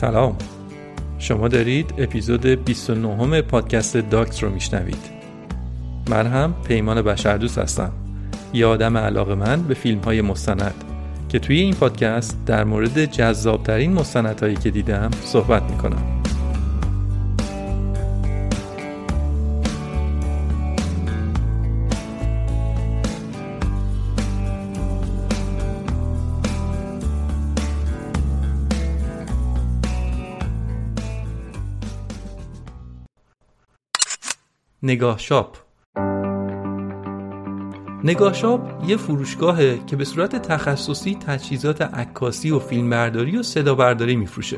سلام. شما دارید اپیزود 29 پادکست داکس رو میشنوید. من هم پیمان بشردوست هستم. یه آدم علاقه من به فیلم های مستند که توی این پادکست در مورد جذابترین مستندهایی که دیدم صحبت می‌کنم. نگاه شاپ نگاه شاپ یه فروشگاهه که به صورت تخصصی تجهیزات عکاسی و فیلمبرداری و صدا برداری میفروشه.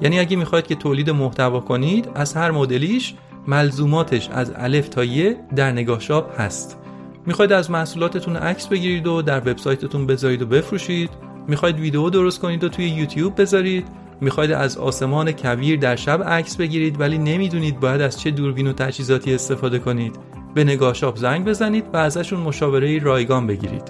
یعنی اگه می‌خواید که تولید محتوا کنید از هر مدلیش ملزوماتش از الف تا یه در نگاه شاپ هست. می‌خواید از محصولاتتون عکس بگیرید و در وبسایتتون بذارید و بفروشید. می‌خواید ویدیو درست کنید و توی یوتیوب بذارید. می‌خواید از آسمان کویر در شب عکس بگیرید ولی نمی‌دونید باید از چه دوربین و تجهیزاتی استفاده کنید. به نگاه شاپ زنگ بزنید و ازشون مشاوره رایگان بگیرید.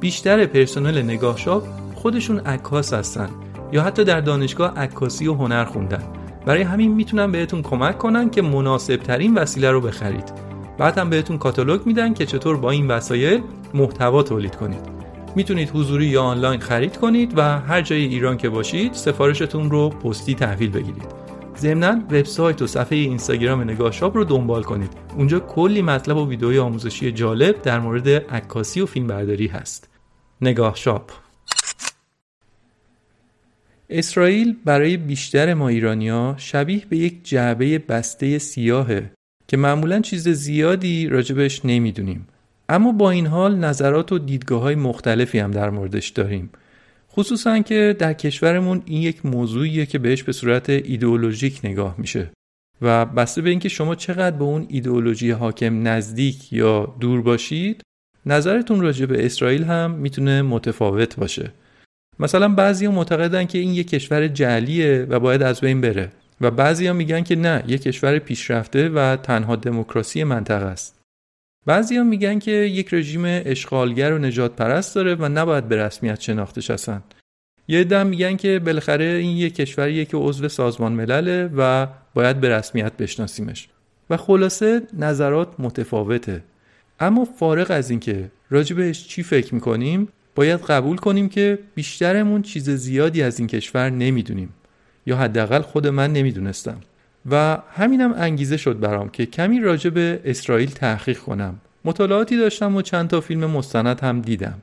بیشتر پرسنل نگاه شاپ خودشون عکاس هستن یا حتی در دانشگاه عکاسی و هنر خوندن. برای همین می‌تونن بهتون کمک کنن که مناسب ترین وسیله رو بخرید. بعد هم بهتون کاتالوگ میدن که چطور با این وسایل محتوا تولید کنید. می‌تونید حضوری یا آنلاین خرید کنید و هر جای ایران که باشید سفارشتون رو پستی تحویل بگیرید. ضمنا وبسایت و صفحه اینستاگرام نگاه شاپ رو دنبال کنید. اونجا کلی مطلب و ویدئوی آموزشی جالب در مورد عکاسی و فیلمبرداری هست. نگاه شاپ. اسرائیل برای بیشتر ما ایرانیا شبیه به یک جعبه بسته سیاهه که معمولا چیز زیادی راجبش نمی‌دونیم. اما با این حال نظرات و دیدگاه های مختلفی هم در موردش داریم. خصوصا که در کشورمون این یک موضوعیه که بهش به صورت ایدئولوژیک نگاه میشه. و بسته به اینکه شما چقدر به اون ایدئولوژی حاکم نزدیک یا دور باشید نظرتون راجع به اسرائیل هم می‌تونه متفاوت باشه. مثلا بعضی معتقدن که این یک کشور جعلیه و باید از بین بره و بعضی میگن که نه یک کشور پیشرفته و تنها دموکراسی منطقه است. بعضیا میگن که یک رژیم اشغالگر و نجات پرست داره و نباید به رسمیت شناختش هستن یه دم میگن که بالاخره این یک کشوریه که عضو سازمان ملله و باید به رسمیت بشناسیمش. و خلاصه نظرات متفاوته. اما فارغ از اینکه راجبش چی فکر می‌کنیم باید قبول کنیم که بیشترمون چیز زیادی از این کشور نمی‌دونیم. یا حداقل خود من نمی‌دونستم. و همینم انگیزه شد برام که کمی راجع به اسرائیل تحقیق کنم. مطالعاتی داشتم و چند تا فیلم مستند هم دیدم.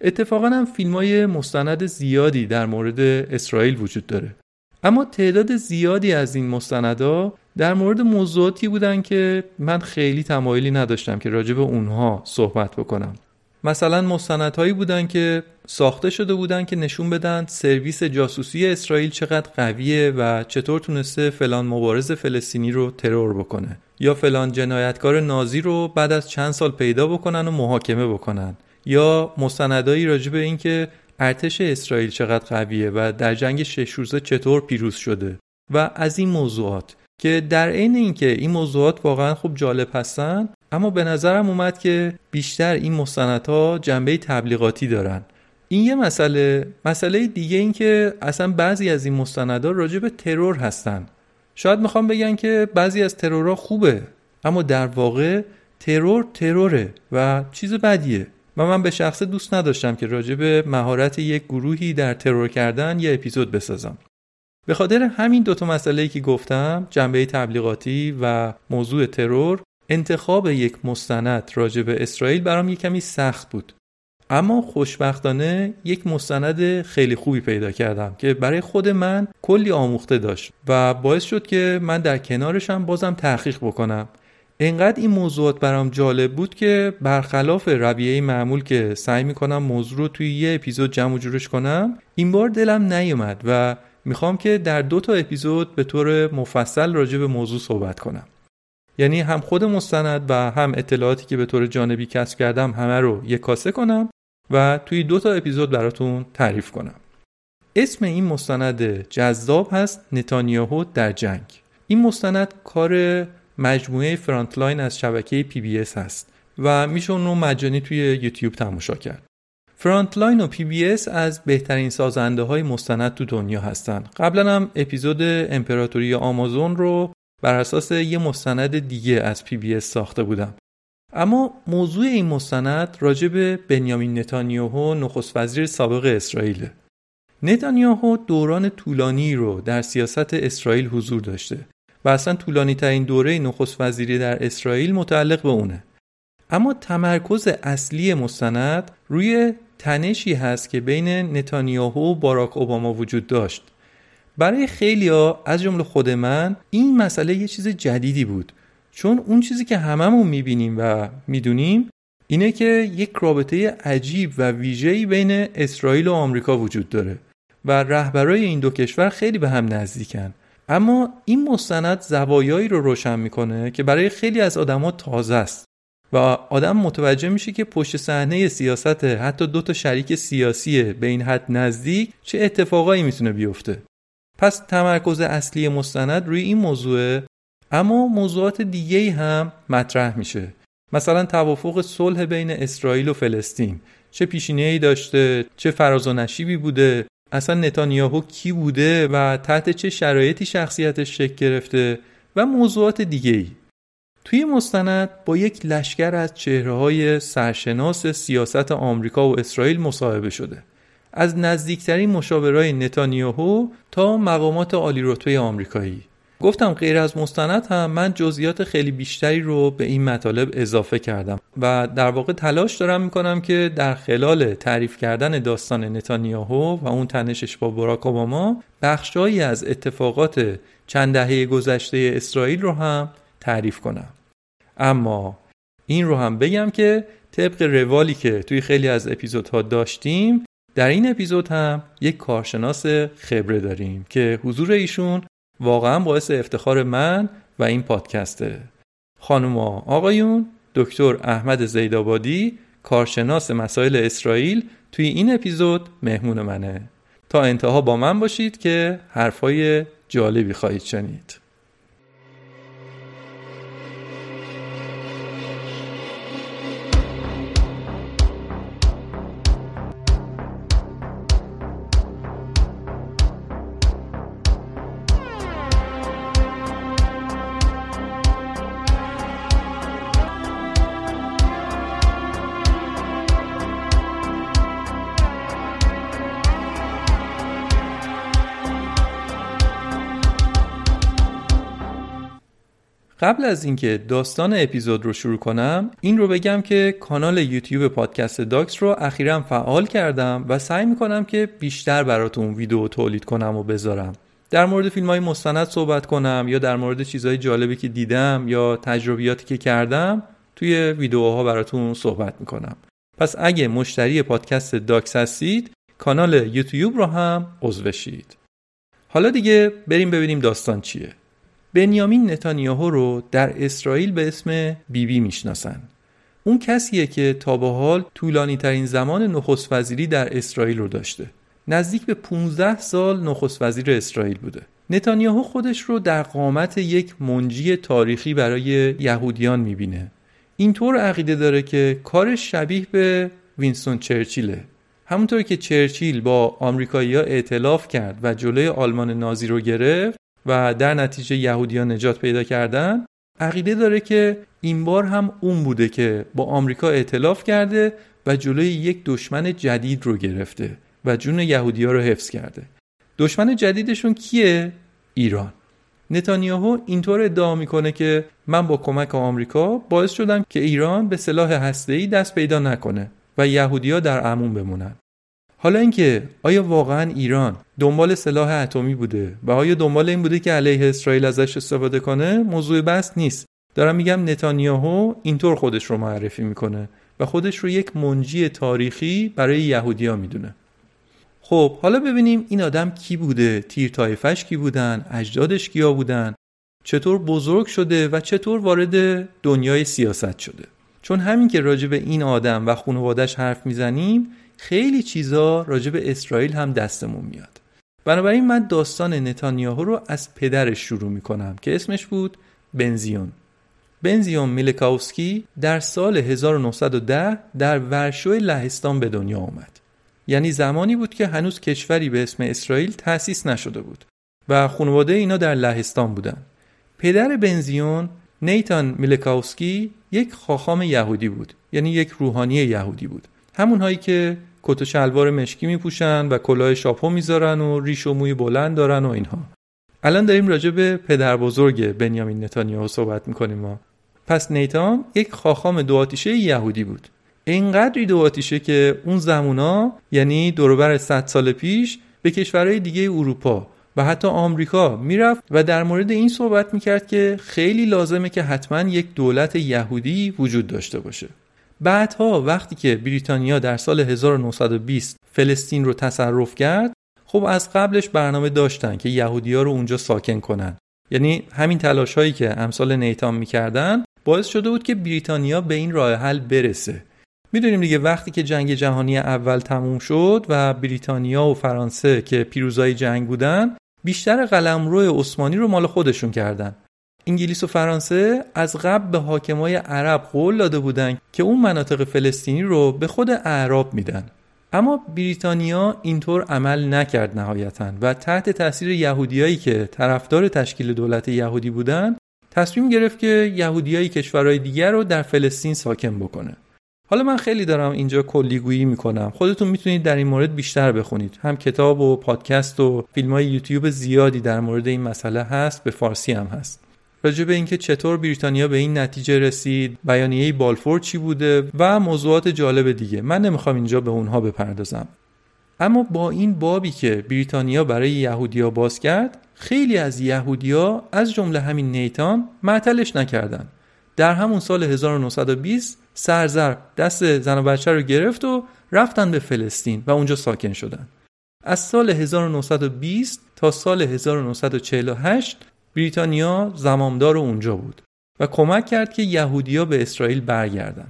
اتفاقا هم فیلم های مستند زیادی در مورد اسرائیل وجود داره. اما تعداد زیادی از این مستندها در مورد موضوعاتی بودن که من خیلی تمایلی نداشتم که راجع به اونها صحبت بکنم. مثلا مستندهایی بودن که ساخته شده بودن که نشون بدن سرویس جاسوسی اسرائیل چقدر قویه و چطور تونسته فلان مبارز فلسطینی رو ترور بکنه یا فلان جنایتکار نازی رو بعد از چند سال پیدا بکنن و محاکمه بکنن. یا مستندایی راجع به اینکه ارتش اسرائیل چقدر قویه و در جنگ شش روزه چطور پیروز شده. و از این موضوعات که در عین اینکه این موضوعات واقعا خوب جالب هستن اما به نظرم اومد که بیشتر این مستندها جنبه تبلیغاتی دارن. این یه مسئله. مسئله دیگه این که اصلا بعضی از این مستندها راجع به ترور هستن. شاید می‌خوام بگن که بعضی از ترورها خوبه اما در واقع ترور تروره و چیز بدیه. و من به شخصه دوست نداشتم که راجع به مهارت یک گروهی در ترور کردن یه اپیزود بسازم. به خاطر همین دوتا مسئله که گفتم جنبه تبلیغاتی و موضوع ترور انتخاب یک مستند راجع به اسرائیل برام یک کمی سخت بود. اما خوشبختانه یک مستند خیلی خوبی پیدا کردم که برای خود من کلی آموخته داشت و باعث شد که من در کنارشم بازم تحقیق بکنم. انقدر این موضوعات برام جالب بود که برخلاف رویه معمول که سعی می‌کنم موضوع رو توی یه اپیزود جمع جورش کنم این بار دلم نیومد و می‌خوام که در دو تا اپیزود به طور مفصل راجع به موضوع صحبت کنم. یعنی هم خود مستند و هم اطلاعاتی که به طور جانبی کسب کردم همه رو یک کاسه کنم و توی دو تا اپیزود براتون تعریف کنم. اسم این مستند جذاب هست نتانیاهو در جنگ. این مستند کار مجموعه Frontline از شبکه PBS هست و میشه اون رو مجانی توی یوتیوب تماشا کرد. Frontline و PBS از بهترین سازنده های مستند تو دنیا هستن. قبلا هم اپیزود امپراتوری آمازون رو بر اساس یه مستند دیگه از PBS ساخته بودم. اما موضوع این مستند راجع به بنیامین نتانیاهو نخست وزیر سابق اسرائیل نتانیاهو دوران طولانی رو در سیاست اسرائیل حضور داشته و اصلا طولانی ترین دوره نخست وزیری در اسرائیل متعلق به اونه. اما تمرکز اصلی مستند روی تنشی هست که بین نتانیاهو و باراک اوباما وجود داشت. برای خیلیا از جمله خود من این مسئله یه چیز جدیدی بود. چون اون چیزی که هممون می‌بینیم و می‌دونیم اینه که یک رابطه عجیب و ویژه‌ای بین اسرائیل و آمریکا وجود داره و رهبرای این دو کشور خیلی به هم نزدیکن. اما این مستند زوایایی رو روشن می‌کنه که برای خیلی از آدما تازه است و آدم متوجه میشه که پشت صحنه سیاست حتی دو تا شریک سیاسی به این حد نزدیک چه اتفاقایی می‌تونه بیفته. پس تمرکز اصلی مستند روی این موضوع اما موضوعات دیگه هم مطرح میشه. مثلا توافق صلح بین اسرائیل و فلسطین. چه پیشینه ای داشته چه فراز و نشیبی بوده اصلا نتانیاهو کی بوده و تحت چه شرایطی شخصیتش شکل گرفته و موضوعات دیگه ای توی مستند با یک لشکر از چهره های سرشناس سیاست آمریکا و اسرائیل مصاحبه شده. از نزدیکترین مشاورای نتانیاهو تا مقامات عالی رتبه آمریکایی. گفتم غیر از مستند هم من جزئیات خیلی بیشتری رو به این مطالب اضافه کردم و در واقع تلاش دارم می‌کنم که در خلال تعریف کردن داستان نتانیاهو و اون تنشش با براک اوباما بخشهایی از اتفاقات چند دهه گذشته اسرائیل رو هم تعریف کنم. اما این رو هم بگم که طبق روالی که توی خیلی از اپیزودها داشتیم در این اپیزود هم یک کارشناس خبره داریم که حضور ایشون واقعا باعث افتخار من و این پادکسته. خانوما آقایون دکتر احمد زیدابادی کارشناس مسائل اسرائیل توی این اپیزود مهمون منه. تا انتها با من باشید که حرفای جالبی خواهید شنید. قبل از اینکه داستان اپیزود رو شروع کنم این رو بگم که کانال یوتیوب پادکست داکس رو اخیرا فعال کردم و سعی می‌کنم که بیشتر براتون ویدیو تولید کنم و بذارم. در مورد فیلم های مستند صحبت کنم یا در مورد چیزهای جالبی که دیدم یا تجربیاتی که کردم توی ویدیوها براتون صحبت می‌کنم. پس اگه مشتری پادکست داکس هستید کانال یوتیوب رو هم عضو بشید. حالا دیگه بریم ببینیم داستان چیه. بنیامین نتانیاهو رو در اسرائیل به اسم بیبی بی می‌شناسن. اون کسیه که تا به حال طولانی ترین زمان نخست وزیری در اسرائیل رو داشته. نزدیک به 15 سال نخست وزیر اسرائیل بوده. نتانیاهو خودش رو در قامت یک منجی تاریخی برای یهودیان می‌بینه. اینطور عقیده داره که کارش شبیه به وینستون چرچیله. همونطور که چرچیل با آمریکایی‌ها ائتلاف کرد و جلوی آلمان نازی رو گرفت و در نتیجه یهودیان نجات پیدا کردن عقیده داره که این بار هم اون بوده که با آمریکا ائتلاف کرده و جلوی یک دشمن جدید رو گرفته و جون یهودی رو حفظ کرده. دشمن جدیدشون کیه؟ ایران. نتانیاهو اینطور ادعا می‌کنه که من با کمک آمریکا باعث شدم که ایران به سلاح هسته‌ای دست پیدا نکنه و یهودیا در امون بمونن. حالا اینکه آیا واقعا ایران دنبال سلاح اتمی بوده و آیا دنبال این بوده که علیه اسرائیل ازش استفاده کنه موضوع بحث نیست. دارم میگم نتانیاهو اینطور خودش رو معرفی می‌کنه و خودش رو یک منجی تاریخی برای یهودیا می‌دونه. خب حالا ببینیم این آدم کی بوده تیر تایفش کی بودن اجدادش کیا بودن چطور بزرگ شده و چطور وارد دنیای سیاست شده. چون همین که راجع به این آدم و خانوادش حرف می‌زنیم خیلی چیزا راجع به اسرائیل هم دستمون میاد. بنابراین من داستان نتانیاهو رو از پدرش شروع می‌کنم که اسمش بود بنزیون. بنزیون میلکاوسکی در سال 1910 در ورشو لهستان به دنیا آمد. یعنی زمانی بود که هنوز کشوری به اسم اسرائیل تأسیس نشده بود و خانواده اینا در لهستان بودن. پدر بنزیون نیتان میلکاوسکی یک خاخام یهودی بود یعنی یک روحانی یهودی بود. همونهایی که کت و شلوار مشکی میپوشن و کلاه شاپو می‌ذارن و ریش و موی بلند دارن و اینها. الان داریم راجع به پدر بزرگ بنیامین نتانیاهو صحبت می‌کنیم ما. پس نیتان یک خاخام دو آتیشه یهودی بود. اینقدری دو آتیشه که اون زمونا یعنی دوربر 100 سال پیش به کشورهای دیگه اروپا و حتی آمریکا می‌رفت و در مورد این صحبت می‌کرد که خیلی لازمه که حتما یک دولت یهودی وجود داشته باشه. بعدها وقتی که بریتانیا در سال 1920 فلسطین رو تصرف کرد خب از قبلش برنامه داشتن که یهودی ها رو اونجا ساکن کنن. یعنی همین تلاش هایی که امثال نیتان می‌کردن باعث شده بود که بریتانیا به این راه حل برسه. می‌دونیم دیگه وقتی که جنگ جهانی اول تموم شد و بریتانیا و فرانسه که پیروزای جنگ بودن بیشتر قلمرو عثمانی رو مال خودشون کردن. انگلیس و فرانسه از قبل به حاکمای عرب قول داده بودند که اون مناطق فلسطینی رو به خود اعراب میدن. اما بریتانیا اینطور عمل نکرد نهایتا و تحت تاثیر یهودیایی که طرفدار تشکیل دولت یهودی بودند تصمیم گرفت که یهودیای کشورهای دیگر رو در فلسطین ساکن بکنه. حالا من خیلی دارم اینجا کلیگویی می‌کنم. خودتون می‌تونید در این مورد بیشتر بخونید. هم کتاب و پادکست و فیلم های یوتیوب زیادی در مورد این مسئله هست به فارسی هم هست. راجع به اینکه چطور بریتانیا به این نتیجه رسید بیانیه بالفور چی بوده و موضوعات جالب دیگه. من نمی‌خوام اینجا به اونها بپردازم. اما با این بابی که بریتانیا برای یهودیا باز کرد خیلی از یهودیا از جمله همین نیتان معطلش نکردن. در همون سال 1920 سرزرب دست زن و بچه رو گرفت و رفتن به فلسطین و اونجا ساکن شدن. از سال 1920 تا سال 1948 بریتانیا زمامدار اونجا بود و کمک کرد که یهودیا به اسرائیل برگردن.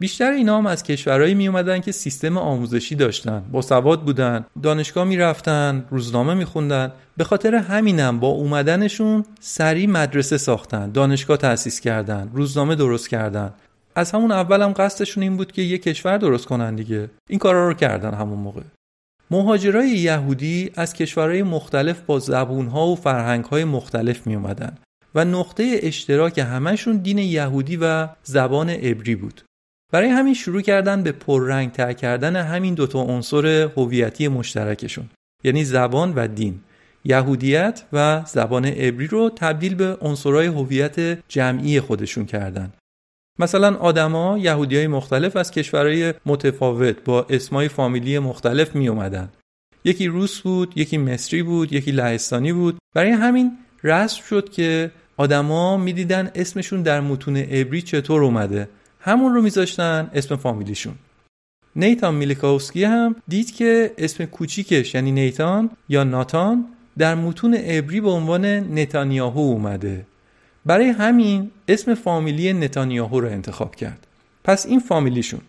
بیشتر اینا هم از کشورهایی می اومدن که سیستم آموزشی داشتن. با سواد بودن دانشگاه می‌رفتن روزنامه میخوندن. به خاطر همینم با اومدنشون سریع مدرسه ساختن دانشگاه تأسیس کردن روزنامه درست کردن. از همون اول هم قصدشون این بود که یه کشور درست کنن دیگه. این کارا رو کردن همون موقع. مهاجرای یهودی از کشورهای مختلف با زبونها و فرهنگهای مختلف می اومدن و نقطه اشتراک همشون دین یهودی و زبان عبری بود. برای همین شروع کردن به پررنگ تر کردن همین دوتا عنصر هویتی مشترکشون یعنی زبان و دین یهودیت و زبان عبری رو تبدیل به عنصرهای هویت جمعی خودشون کردن مثلا آدما یهودی های مختلف از کشورهای متفاوت با اسمای فامیلی مختلف می اومدن یکی روس بود یکی مصری بود یکی لهستانی بود. برای همین رسم شد که آدما می‌دیدن اسمشون در متون عبری چطور اومده. همون رو میذاشتن اسم فامیلیشون. نیتان میلیکاوسکی هم دید که اسم کوچیکش یعنی نیتان یا ناتان در متون عبری به عنوان نتانیاهو اومده. برای همین اسم فامیلی نتانیاهو رو انتخاب کرد. پس این فامیلیشون.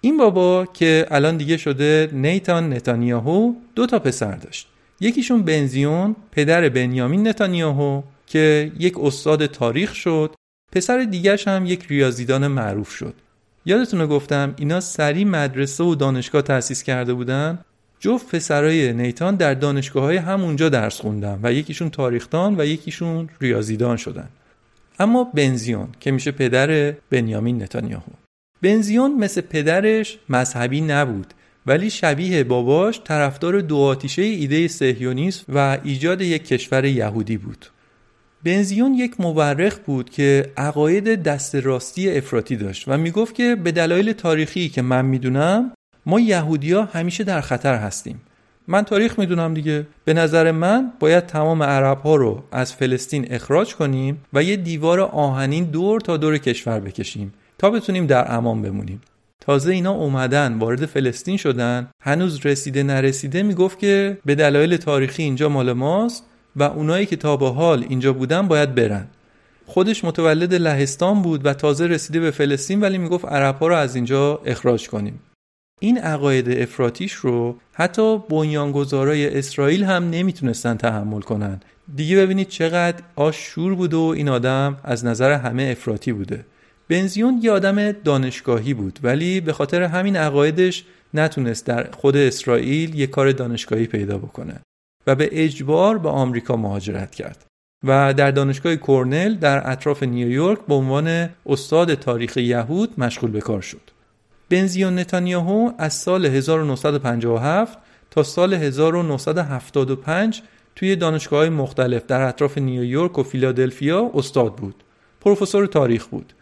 این بابا که الان دیگه شده نیتان نتانیاهو دو تا پسر داشت. یکیشون بنزیون پدر بنیامین نتانیاهو که یک استاد تاریخ شد. پسر دیگرش هم یک ریاضیدان معروف شد. یادتونه گفتم اینا سری مدرسه و دانشگاه تأسیس کرده بودن. جفت پسرای نیتان در دانشگاه های همونجا درس خوندن و یکیشون تاریخدان و یکیشون ریاضیدان شدن. اما بنزیون که میشه پدر بنیامین نتانیاهو. بنزیون مثل پدرش مذهبی نبود ولی شبیه باباش طرفدار دو آتیشه ایده سهیونیسم و ایجاد یک کشور یهودی بود. بنزیون یک مورخ بود که عقاید دست راستی افراطی داشت و می‌گفت که به دلایل تاریخی که من می‌دونم ما یهودیا همیشه در خطر هستیم. من تاریخ می‌دونم دیگه. به نظر من باید تمام عرب ها رو از فلسطین اخراج کنیم و یه دیوار آهنین دور تا دور کشور بکشیم تا بتونیم در امان بمونیم. تازه اینا اومدن وارد فلسطین شدن. هنوز رسیده نرسیده می‌گفت که به دلایل تاریخی اینجا مال ماست و اونایی که تا به حال اینجا بودن باید برن. خودش متولد لهستان بود و تازه رسیده به فلسطین ولی می‌گفت عرب ها رو از اینجا اخراج کنیم. این عقاید افراتیش رو حتی بنیانگذارای اسرائیل هم نمی‌تونستن تحمل کنن. دیگه ببینید چقدر آش شور بوده و این آدم از نظر همه افراطی بوده. بنزیون یه آدم دانشگاهی بود ولی به خاطر همین عقایدش نتونست در خود اسرائیل یه کار دانشگاهی پیدا بکنه و به اجبار به آمریکا مهاجرت کرد. و در دانشگاه کورنل در اطراف نیویورک به عنوان استاد تاریخ یهود مشغول به کار شد. بنزیون نتانیاهو از سال 1957 تا سال 1975 توی دانشگاه های مختلف در اطراف نیویورک و فیلادلفیا استاد بود. پروفسور تاریخ بود.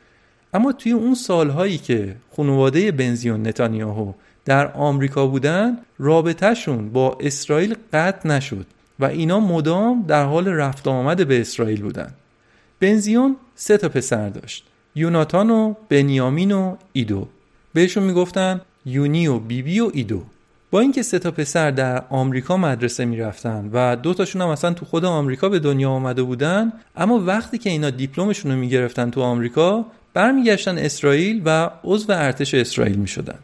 اما توی اون سالهایی که خانواده بنزیون نتانیاهو در آمریکا بودن رابطهشون با اسرائیل قطع نشد و اینا مدام در حال رفت آمد به اسرائیل بودن بنزیون سه تا پسر داشت یوناتان و بنیامین و ایدو بهشون می‌گفتن یونی و بیبی و ایدو. با اینکه سه تا پسر در آمریکا مدرسه می‌رفتن و دو تاشون هم اصلا تو خود آمریکا به دنیا آمده بودن اما وقتی که اینا دیپلمشون رو می‌گرفتن تو آمریکا برمیگشتن اسرائیل و عضو ارتش اسرائیل می‌شدن.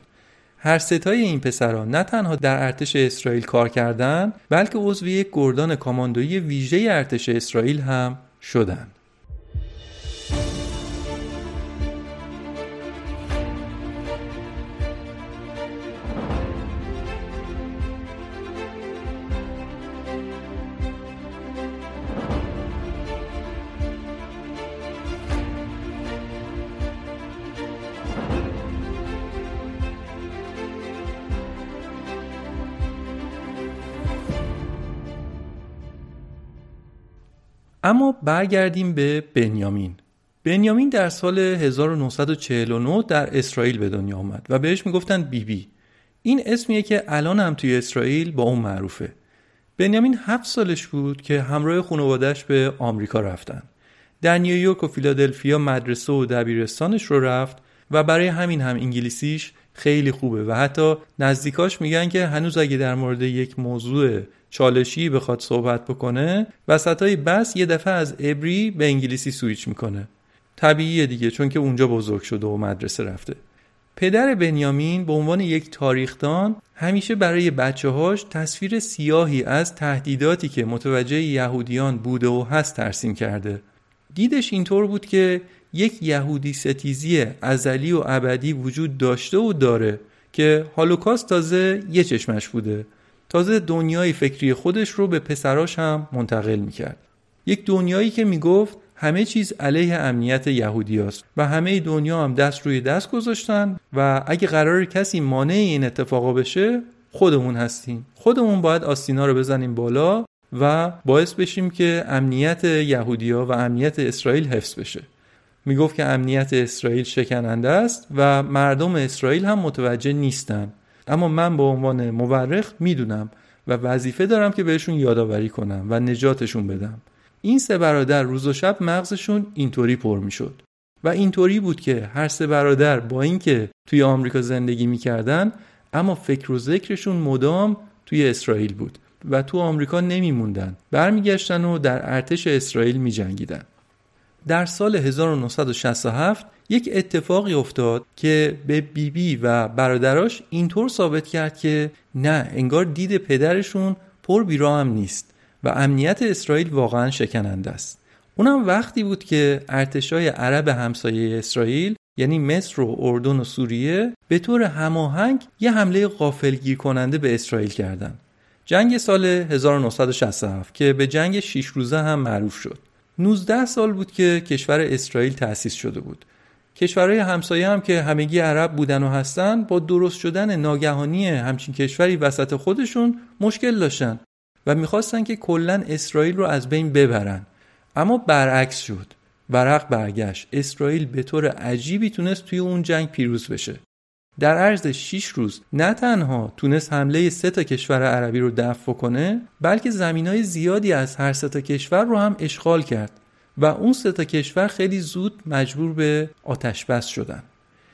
هر ستای این پسران نه تنها در ارتش اسرائیل کار کردند بلکه عضو یک گردان کاماندویی ویژه ارتش اسرائیل هم شدند. اما برگردیم به بنیامین. بنیامین در سال 1949 در اسرائیل به دنیا آمد و بهش می‌گفتن بیبی. بی. این اسمیه که الان هم توی اسرائیل با اون معروفه. بنیامین هفت سالش بود که همراه خانوادهش به آمریکا رفتن. در نیویورک و فیلادلفیا مدرسه و دبیرستانش رو رفت و برای همین هم انگلیسیش خیلی خوبه و حتی نزدیکاش میگن که هنوز اگه در مورد یک موضوع چالشی بخواد صحبت بکنه وسط بس یه دفعه از ابری به انگلیسی سویچ می‌کنه. طبیعیه دیگه چون که اونجا بزرگ شده و مدرسه رفته. پدر بنیامین به عنوان یک تاریخدان همیشه برای بچه هاش تصویر سیاهی از تهدیداتی که متوجه یهودیان بوده و هست ترسیم کرده. دیدش اینطور بود که یک یهودی ستیزی ازلی و ابدی وجود داشته و داره که هالوکاست تازه یه چشمش بوده. تازه دنیای فکری خودش رو به پسراش هم منتقل می‌کرد. یک دنیایی که می‌گفت همه چیز علیه امنیت یهودی است و همه دنیا هم دست روی دست گذاشتن و اگه قرار کسی مانع این اتفاقا بشه خودمون هستیم. خودمون باید آستینا رو بزنیم بالا و باعث بشیم که امنیت یهودیا و امنیت اسرائیل حفظ بشه. می‌گفت که امنیت اسرائیل شکننده است و مردم اسرائیل هم متوجه نیستن. اما من به عنوان مورخ می‌دونم و وظیفه دارم که بهشون یادآوری کنم و نجاتشون بدم. این سه برادر روز و شب مغزشون اینطوری پر می‌شد. و اینطوری بود که هر سه برادر با اینکه توی آمریکا زندگی می‌کردن اما فکر و ذکرشون مدام توی اسرائیل بود و تو آمریکا نمیموندن. برمیگشتن و در ارتش اسرائیل میجنگیدن. در سال 1967 یک اتفاقی افتاد که به بیبی بی و برادراش اینطور ثابت کرد که نه انگار دید پدرشون پر بیرا هم نیست و امنیت اسرائیل واقعا شکننده است اونم وقتی بود که ارتشای عرب همسایه اسرائیل یعنی مصر و اردن و سوریه به طور هماهنگ یه حمله غافلگیر کننده به اسرائیل کردند. جنگ سال 1967 که به جنگ 6 روزه هم معروف شد 19 سال بود که کشور اسرائیل تأسیس شده بود. کشورهای همسایه هم که همگی عرب بودن و هستن با درست شدن ناگهانی همچین کشوری وسط خودشون مشکل داشتن و می‌خواستن که کلا اسرائیل رو از بین ببرن. اما برعکس شد. ورق برگشت. اسرائیل به طور عجیبی تونست توی اون جنگ پیروز بشه. در عرض 6 روز نه تنها تونست حمله سه تا کشور عربی رو دفع کنه بلکه زمینای زیادی از هر سه تا کشور رو هم اشغال کرد و اون سه تا کشور خیلی زود مجبور به آتش بس شدن.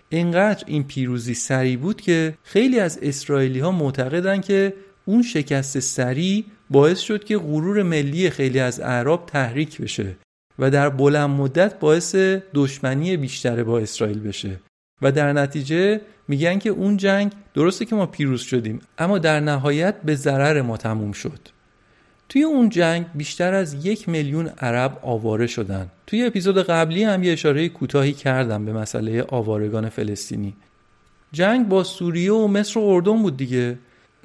اینقدر این پیروزی سریع بود که خیلی از اسرائیلی ها معتقدن که اون شکست سریع باعث شد که غرور ملی خیلی از اعراب تحریک بشه و در بلند مدت باعث دشمنی بیشتر با اسرائیل بشه و در نتیجه میگن که اون جنگ درسته که ما پیروز شدیم اما در نهایت به ضرر ما تموم شد. توی اون جنگ بیشتر از یک میلیون عرب آواره شدن. توی اپیزود قبلی هم یه اشاره کوتاهی کردم به مسئله آوارگان فلسطینی. جنگ با سوریه و مصر و اردن بود دیگه.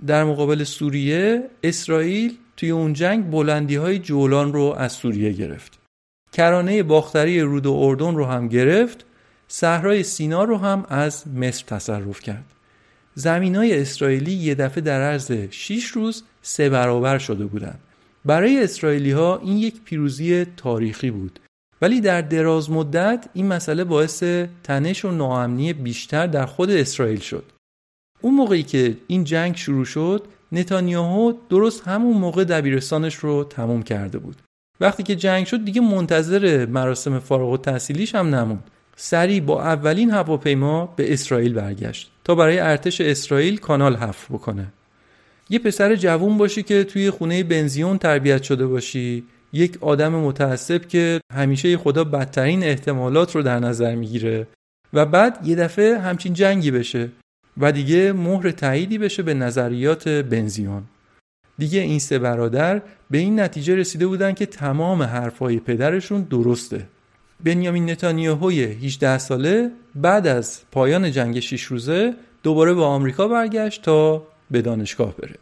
در مقابل سوریه اسرائیل توی اون جنگ بلندی های جولان رو از سوریه گرفت. کرانه باختری رود و اردن رو هم گرفت صحرای سینا رو هم از مصر تصرف کرد. زمین های اسرائیلی یه دفعه در عرض 6 روز سه برابر شده بودند. برای اسرائیلی ها این یک پیروزی تاریخی بود. ولی در دراز مدت این مسئله باعث تنش و ناامنی بیشتر در خود اسرائیل شد. اون موقعی که این جنگ شروع شد نتانیاهو درست همون موقع دبیرستانش رو تموم کرده بود. وقتی که جنگ شد دیگه منتظر مراسم فارغ و تحصیلیش هم نموند. سریع با اولین هواپیما به اسرائیل برگشت تا برای ارتش اسرائیل کانال حفر بکنه. یه پسر جوون باشی که توی خونه بنزیون تربیت شده باشی. یک آدم متعصب که همیشه خدا بدترین احتمالات رو در نظر می‌گیره و بعد یه دفعه همچین جنگی بشه و دیگه مهر تاییدی بشه به نظریات بنزیون. دیگه این سه برادر به این نتیجه رسیده بودن که تمام حرفهای پدرشون درسته. بنیامین نتانیاهوی 18 ساله بعد از پایان جنگ 6 روزه دوباره به آمریکا برگشت تا به دانشگاه بره.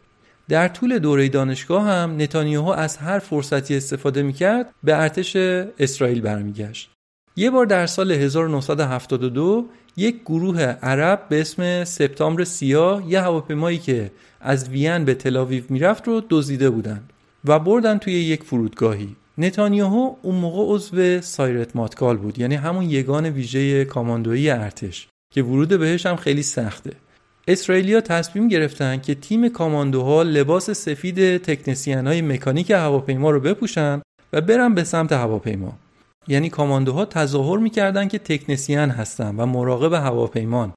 در طول دوره دانشگاه هم نتانیاهو از هر فرصتی استفاده می‌کرد به ارتش اسرائیل برمیگشت. یه بار در سال 1972 یک گروه عرب به اسم سپتامبر سیاه یه هواپیمایی که از وین به تلاویو می‌رفت رو دزدیده بودند و بردن توی یک فرودگاهی. نتانیاهو اون موقع عضو سایرت ماتکال بود یعنی همون یگان ویژه کاماندویی ارتش که ورود بهش هم خیلی سخته. اسرائیلیا تصمیم گرفتن که تیم کاماندوها لباس سفید تکنسین های مکانیک هواپیما رو بپوشن و برن به سمت هواپیما. یعنی کاماندوها تظاهر می‌کردن که تکنسین هستن و مراقب هواپیمان.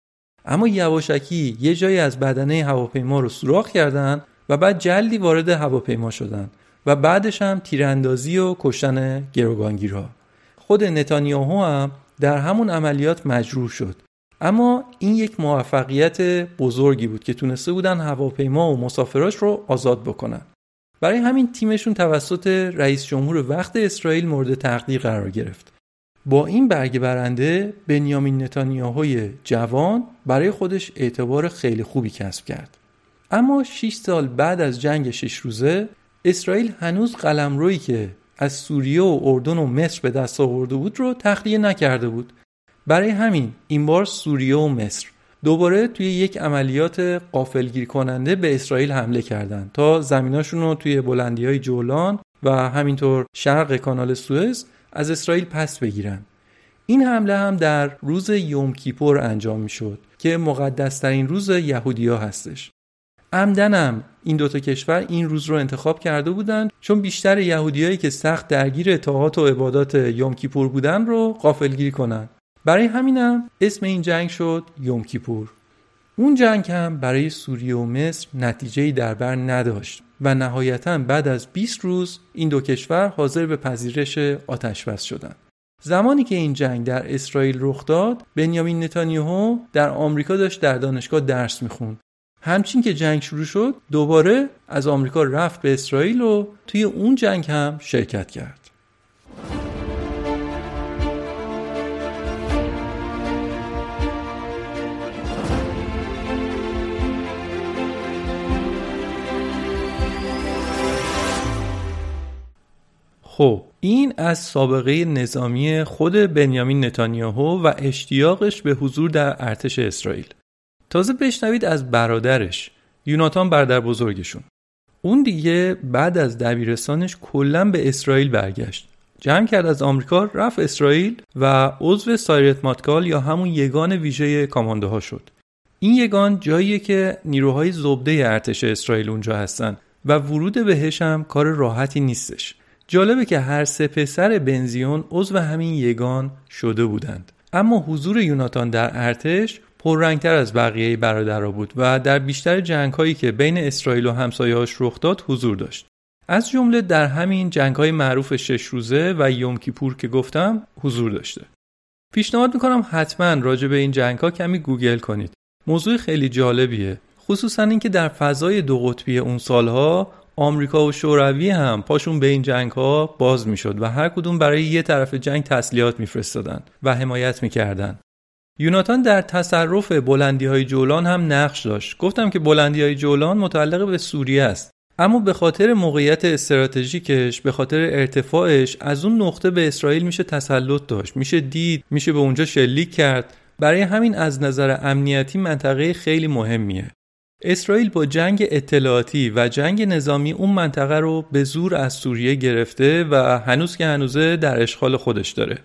اما یواشکی یه جایی از بدنه هواپیما رو سوراخ کردن و بعد جلدی وارد هواپیما شدن. و بعدش هم تیراندازی و کشتن گروگانگیرها. خود نتانیاهو هم در همون عملیات مجروح شد. اما این یک موفقیت بزرگی بود که تونسته بودن هواپیما و مسافراش رو آزاد بکنن. برای همین تیمشون توسط رئیس جمهور وقت اسرائیل مورد تقدیر قرار گرفت. با این برگ برنده بنیامین نتانیاهوی جوان برای خودش اعتبار خیلی خوبی کسب کرد. اما 6 سال بعد از جنگ 6 روزه اسرائیل هنوز قلمرویی که از سوریه و اردن و مصر به دست آورده بود رو تخلیه نکرده بود. برای همین این بار سوریه و مصر دوباره توی یک عملیات قافلگیر کننده به اسرائیل حمله کردند تا زمیناشون رو توی بلندی های جولان و همینطور شرق کانال سوئز از اسرائیل پس بگیرن. این حمله هم در روز یوم کیپور انجام می شد که مقدسترین روز یهودیا هستش. عمدنم این دوتا کشور این روز رو انتخاب کرده بودند چون بیشتر یهودیایی که سخت درگیر اطاعات و عبادات یوم کیپور بودن رو غافلگیری کنند برای همینم اسم این جنگ شد یوم کیپور اون جنگ هم برای سوریه و مصر نتیجه‌ای در بر نداشت و نهایتا بعد از 20 روز این دو کشور حاضر به پذیرش آتشبس شدند. زمانی که این جنگ در اسرائیل رخ داد، بنیامین نتانیاهو در آمریکا داشت در دانشگاه درس می‌خوند. همچین که جنگ شروع شد، دوباره از آمریکا رفت به اسرائیل و توی اون جنگ هم شرکت کرد. خب این از سابقه نظامی خود بنیامین نتانیاهو و اشتیاقش به حضور در ارتش اسرائیل تازه بشنوید از برادرش یوناتان برادر بزرگشون. اون دیگه بعد از دبیرستانش کلا به اسرائیل برگشت. جمع کرد از آمریکا رفت اسرائیل و عضو سایرت ماتکال یا همون یگان ویژه کاماندوها شد. این یگان جاییه که نیروهای زبده ارتش اسرائیل اونجا هستن و ورود بهش هم کار راحتی نیستش. جالبه که هر سه پسر بنزیون عضو همین یگان شده بودند. اما حضور یوناتان در ارتش پررنگتر از بقیه برادرها بود و در بیشتر جنگ هایی که بین اسرائیل و همسایه‌هاش رخ داد حضور داشت. از جمله در همین جنگ های معروف شش روزه و یوم کیپور که گفتم حضور داشته. پیشنهاد می‌کنم حتما راجع به این جنگ ها کمی گوگل کنید. موضوع خیلی جالبیه خصوصا اینکه در فضای دو قطبی اون سالها آمریکا و شوروی هم پاشون به این جنگ ها باز می‌شد و هر کدوم برای یه طرف جنگ تسلیحات میفرستادن و حمایت می‌کردن. یوناتان در تصرف بلندی های جولان هم نقش داشت. گفتم که بلندی های جولان متعلق به سوریه است. اما به خاطر موقعیت استراتژیکش به خاطر ارتفاعش از اون نقطه به اسرائیل میشه تسلط داشت. میشه دید میشه به اونجا شلیک کرد. برای همین از نظر امنیتی منطقه خیلی مهمیه. اسرائیل با جنگ اطلاعاتی و جنگ نظامی اون منطقه رو به زور از سوریه گرفته و هنوز که هنوزه در اشغال خودش داره.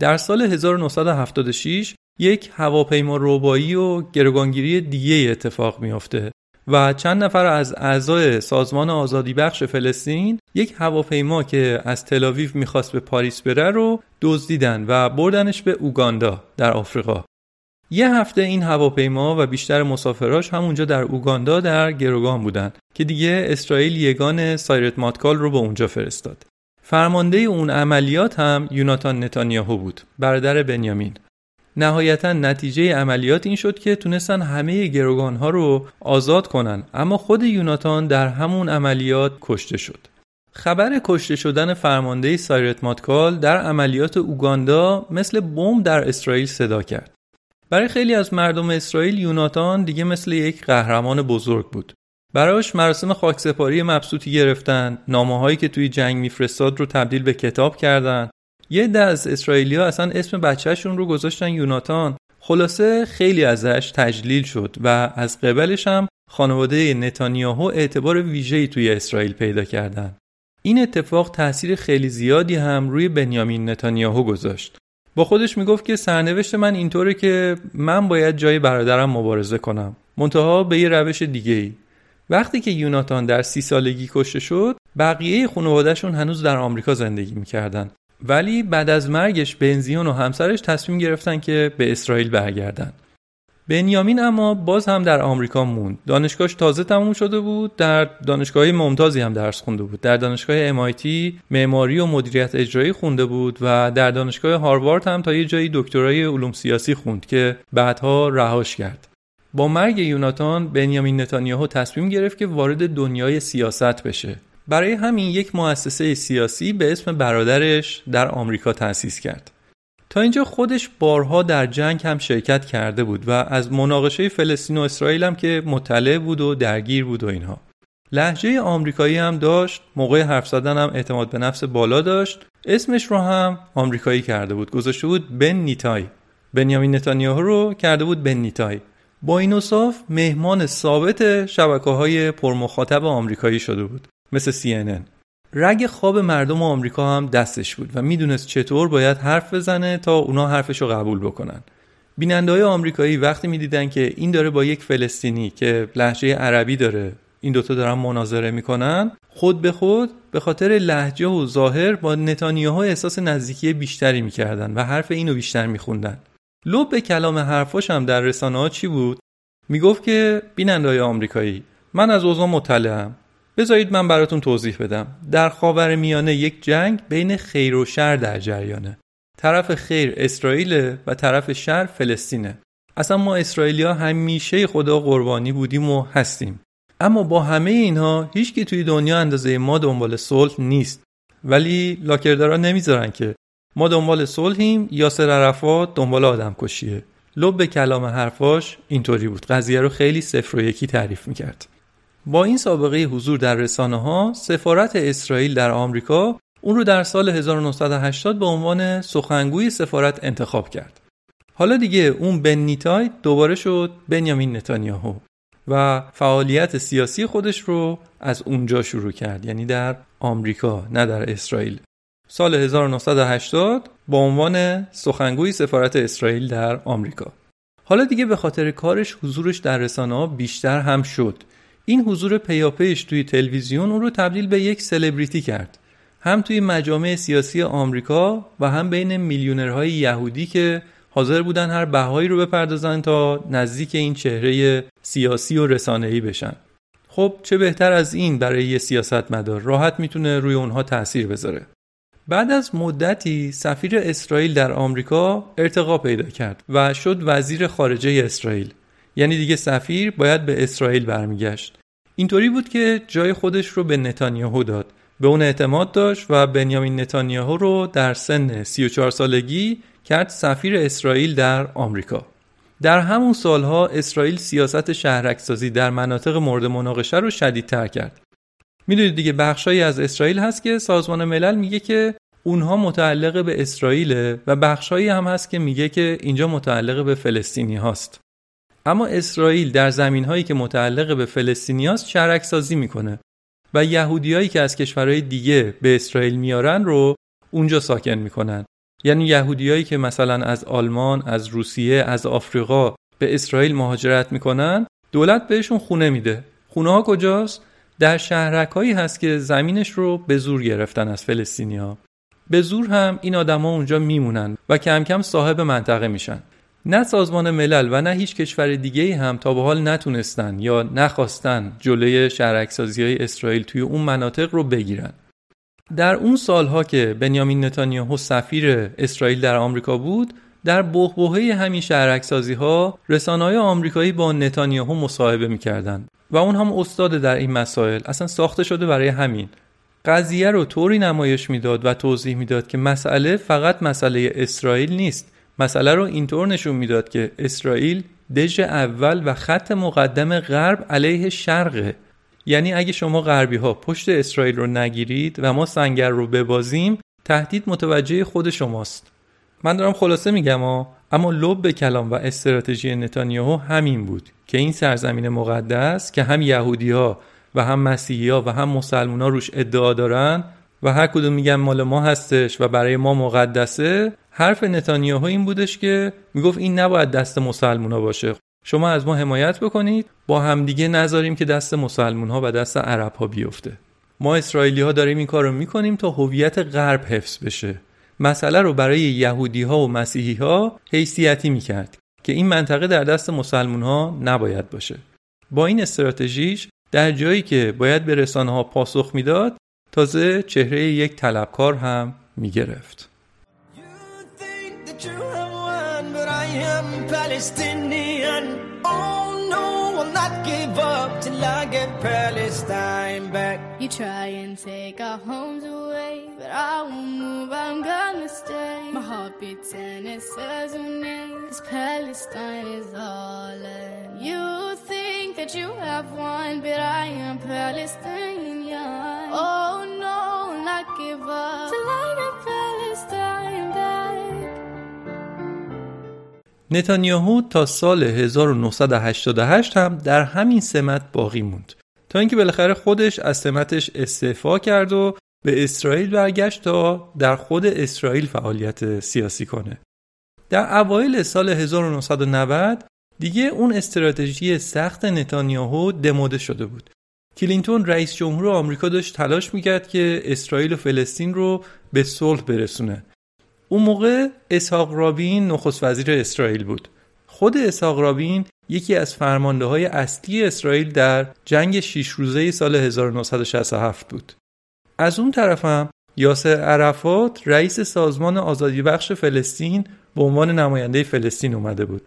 در سال 1976 یک هواپیما روبایی و گروگانگیری دیگه اتفاق میافته و چند نفر از اعضای سازمان آزادی بخش فلسطین یک هواپیما که از تلاویو می‌خواست به پاریس بره رو دزدیدن و بردنش به اوگاندا در آفریقا یه هفته این هواپیما و بیشتر مسافراش همونجا در اوگاندا در گروگان بودن که دیگه اسرائیل یگان سایرت ماتکال رو به اونجا فرستاد. فرمانده اون عملیات هم یوناتان نتانیاهو بود، برادر بنیامین. نهایتا نتیجه عملیات این شد که تونستن همه گروگان ها رو آزاد کنن اما خود یوناتان در همون عملیات کشته شد. خبر کشته شدن فرمانده سایرت ماتکال در عملیات اوگاندا مثل بمب در اسرائیل صدا کرد. برای خیلی از مردم اسرائیل یوناتان دیگه مثل یک قهرمان بزرگ بود. براش مراسم خاکسپاری مبسوطی گرفتن، نامه هایی که توی جنگ میفرستاد رو تبدیل به کتاب کردن. یه ده از اسرائیلیا اصلا اسم بچهشون رو گذاشتن یوناتان. خلاصه خیلی ازش تجلیل شد و از قبلش هم خانواده نتانیاهو اعتبار ویژه‌ای توی اسرائیل پیدا کردن. این اتفاق تاثیر خیلی زیادی هم روی بنیامین نتانیاهو گذاشت. با خودش می‌گفت که سرنوشت من اینطوره که من باید جای برادرم مبارزه کنم منتها به یه روش دیگه ای وقتی که یوناتان در سی سالگی کشته شد بقیه خانوادهشون هنوز در آمریکا زندگی می‌کردن ولی بعد از مرگش بنزیون و همسرش تصمیم گرفتن که به اسرائیل برگردن. بنیامین اما باز هم در آمریکا موند. دانشگاهش تازه تموم شده بود در دانشگاه ممتازی هم درس خونده بود. در دانشگاه MIT معماری و مدیریت اجرایی خونده بود و در دانشگاه هاروارد هم تا یه جایی دکترای علوم سیاسی خوند که بعدها رهاش کرد. با مرگ یوناتان بنیامین نتانیاهو تصمیم گرفت که وارد دنیای سیاست بشه. برای همین یک مؤسسه سیاسی به اسم برادرش در آمریکا تأسیس کرد. تا اینجا خودش بارها در جنگ هم شرکت کرده بود و از مناقشه فلسطین و اسرائیل هم که مطلع بود و درگیر بود و اینها. لحجه آمریکایی هم داشت موقع حرف زدن هم اعتماد به نفس بالا داشت. اسمش رو هم آمریکایی کرده بود گذاشته بود بن نیتای. بنیامین نتانیاهو رو کرده بود بن نیتای. با این مهمان ثابت شبکه های پرمخاطب آمریکایی شده بود. مثل CNN رگ خواب مردم آمریکا هم دستش بود و می‌دونست چطور باید حرف بزنه تا اونا حرفش رو قبول بکنن. بیننده های آمریکایی وقتی می‌دیدن که این داره با یک فلسطینی که لحجه عربی داره این دوتا دارن مناظره می‌کنن خود به خود به خاطر لحجه و ظاهر با نتانیاهو احساس نزدیکی بیشتری می‌کردن و حرف اینو بیشتر میخوندن. لب به کلام حرفاش هم در رسانه ها چی بود؟ می‌گفت که بیننده های آمریکایی من از اوضاع مطلعم. بذارید من براتون توضیح بدم. در خاور میانه یک جنگ بین خیر و شر در جریانه. طرف خیر اسرائیل و طرف شر فلسطینه. اصلا ما اسرائیلیا همیشه خدا قربانی بودیم و هستیم. اما با همه اینها هیچکی توی دنیا اندازه ما دنبال صلح نیست. ولی لاکردارا نمی‌ذارن که ما دنبال صلحیم یاسر عرفات دنبال آدم کشیه لب کلام حرفاش اینطوری بود. قضیه رو خیلی صفر و یکی تعریف می‌کرد. با این سابقه حضور در رسانه ها سفارت اسرائیل در آمریکا اون رو در سال 1980 به عنوان سخنگوی سفارت انتخاب کرد. حالا دیگه اون بن نیتای دوباره شد بنیامین نتانیاهو و فعالیت سیاسی خودش رو از اونجا شروع کرد یعنی در آمریکا نه در اسرائیل. سال 1980 با عنوان سخنگوی سفارت اسرائیل در آمریکا. حالا دیگه به خاطر کارش حضورش در رسانه ها بیشتر هم شد. این حضور پیاپیش توی تلویزیون اون رو تبدیل به یک سلبریتی کرد. هم توی مجامع سیاسی آمریکا و هم بین میلیونرهای یهودی که حاضر بودن هر بهایی رو بپردازن تا نزدیک این چهره سیاسی و رسانه‌ای بشن. خب چه بهتر از این برای یه سیاستمدار؟ راحت می‌تونه روی اونها تاثیر بذاره. بعد از مدتی سفیر اسرائیل در آمریکا ارتقا پیدا کرد و شد وزیر خارجه اسرائیل. یعنی دیگه سفیر باید به اسرائیل برمیگشت. اینطوری بود که جای خودش رو به نتانیاهو داد. به اون اعتماد داشت و بنیامین نتانیاهو رو در سن 34 سالگی کرد سفیر اسرائیل در آمریکا. در همون سالها اسرائیل سیاست شهرکسازی در مناطق مورد مناقشه رو شدیدتر کرد. می‌دونید دیگه بخشایی از اسرائیل هست که سازمان ملل میگه که اونها متعلق به اسرائیل و بخشایی هم هست که میگه که اینجا متعلق به فلسطینی هاست. اما اسرائیل در زمین هایی که متعلق به فلسطینی هاست شرک سازی می‌کنه و یهودیایی که از کشورهای دیگه به اسرائیل میارن رو اونجا ساکن می‌کنن یعنی یهودیایی که مثلا از آلمان، از روسیه، از آفریقا به اسرائیل مهاجرت می‌کنن دولت بهشون خونه میده. خونه ها کجاست؟ در شهرک هایی هست که زمینش رو به زور گرفتن از فلسطینی ها. به زور هم این آدما اونجا میمونن و کم کم صاحب منطقه میشن. نه سازمان ملل و نه هیچ کشور دیگه هم تا به حال نتونستن یا نخواستن جلوی شهرکسازی های اسرائیل توی اون مناطق رو بگیرن. در اون سالها که بنیامین نتانیاهو سفیر اسرائیل در آمریکا بود در بحبوحه همین شهرکسازی ها رسانه آمریکایی با نتانیاهو مصاحبه می‌کردند و اون هم استاد در این مسائل. اصلا ساخته شده برای همین. قضیه رو طوری نمایش می‌داد و توضیح می‌داد که مسئله فقط مسئله اسرائیل نیست. مسئله رو اینطور نشون می‌داد که اسرائیل دژ اول و خط مقدم غرب علیه شرقه. یعنی اگه شما غربی ها پشت اسرائیل رو نگیرید و ما سنگر رو ببازیم تهدید متوجه خود شماست. من دارم خلاصه میگم اما لب به کلام و استراتژی نتانیاهو همین بود که این سرزمین مقدس که هم یهودی ها و هم مسیحی ها و هم مسلمان ها روش ادعا دارن و هر کدوم میگن مال ما هستش و برای ما مقدسه حرف نتانیاهو این بودش که می‌گفت این نباید دست مسلمان ها باشه. شما از ما حمایت بکنید با همدیگه نذاریم که دست مسلمون ها و دست عرب ها بیفته. ما اسرائیلی ها داریم این کار می‌کنیم تا هویت غرب حفظ بشه. مسئله رو برای یهودی ها و مسیحی ها حیثیتی می‌کرد که این منطقه در دست مسلمون ها نباید باشه. با این استراتژیش در جایی که باید به رسانه ها پاسخ می‌داد تازه چهره یک طلبکار هم not give up till I get Palestine back. You try and take our homes away, but I won't move, I'm gonna stay. My heart beats and it says your name, cause Palestine is all in. You think that you have won, but I am Palestinian. Oh no, not give up till I get Palestine back. نتانیاهو تا سال 1988 هم در همین سمت باقی موند تا اینکه بالاخره خودش از سمتش استعفا کرد و به اسرائیل برگشت تا در خود اسرائیل فعالیت سیاسی کنه در اوایل سال 1990 دیگه اون استراتژی سخت نتانیاهو دموده شده بود. کلینتون رئیس جمهور آمریکا داشت تلاش می‌کرد که اسرائیل و فلسطین رو به صلح برسونه. اون موقع اسحاق رابین نخست وزیر اسرائیل بود. خود اسحاق رابین یکی از فرمانده های اصلی اسرائیل در جنگ شیش روزه سال 1967 بود. از اون طرفم یاسر عرفات رئیس سازمان آزادی بخش فلسطین به عنوان نماینده فلسطین اومده بود.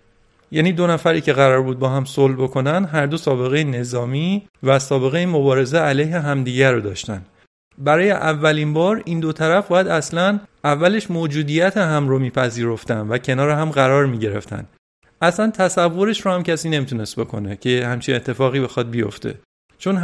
یعنی دو نفری که قرار بود با هم صلح بکنن هر دو سابقه نظامی و سابقه مبارزه علیه همدیگر رو داشتن. برای اولین بار این دو طرف باید اصلا اولش موجودیت هم رو میپذیرفتن و کنار هم قرار می‌گرفتن. اصلا تصورش رو هم کسی نمی‌تونست بکنه که همچین اتفاقی بخواد بیفته. چون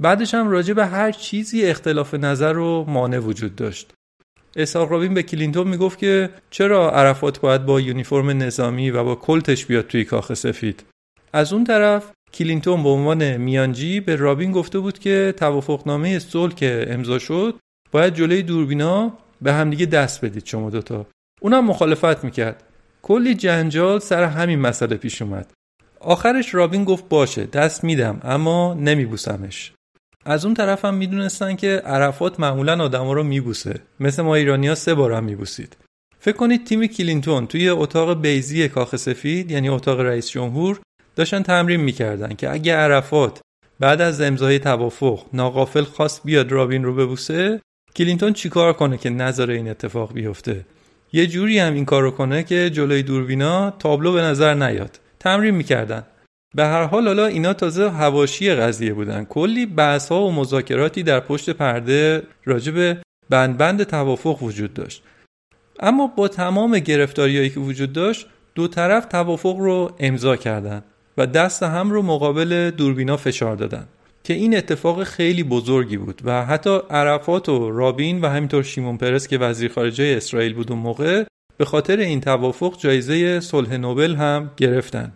بعدش هم راجع به هر چیزی اختلاف نظر و مانع وجود داشت. اسحاق رابین به کلینتون می‌گفت که چرا عرفات باید با یونیفرم نظامی و با کلتش بیاد توی کاخ سفید. از اون طرف کلینتون به عنوان میانجی به رابین گفته بود که توافقنامه صلح که امضا شد باید جلوی دوربینا به همدیگه دست بدید شما دوتا اونم مخالفت می‌کرد. کلی جنجال سر همین مسئله پیش اومد. آخرش رابین گفت باشه دست میدم اما نمیبوسمش. از اون طرف هم می‌دونستن که عرفات معمولا آدما رو میبوسه. مثل ما ایرانیا سه بار هم میبوسید. فکر کنید تیم کلینتون توی اتاق بیضی کاخ سفید یعنی اتاق رئیس جمهور داشتن تمرین می‌کردن که اگه عرفات بعد از امضای توافق ناقافل خواست بیاد رابین رو ببوسه کلینتون چیکار کنه که نذاره این اتفاق بیفته؟ یه جوری هم این کارو کنه که جلوی دوربینا تابلو به نظر نیاد. تمرین می‌کردن. به هر حال حالا اینا تازه هواشی قضیه بودن. کلی بحث ها و مذاکراتی در پشت پرده راجب بند بند توافق وجود داشت. اما با تمام گرفتاریایی که وجود داشت دو طرف توافق رو امضا کردند و دست هم رو مقابل دوربینا فشار دادن که این اتفاق خیلی بزرگی بود و حتی عرفات و رابین و همینطور شیمون پرس که وزیر خارجه اسرائیل بود اون موقع به خاطر این توافق جایزه صلح نوبل هم گرفتن.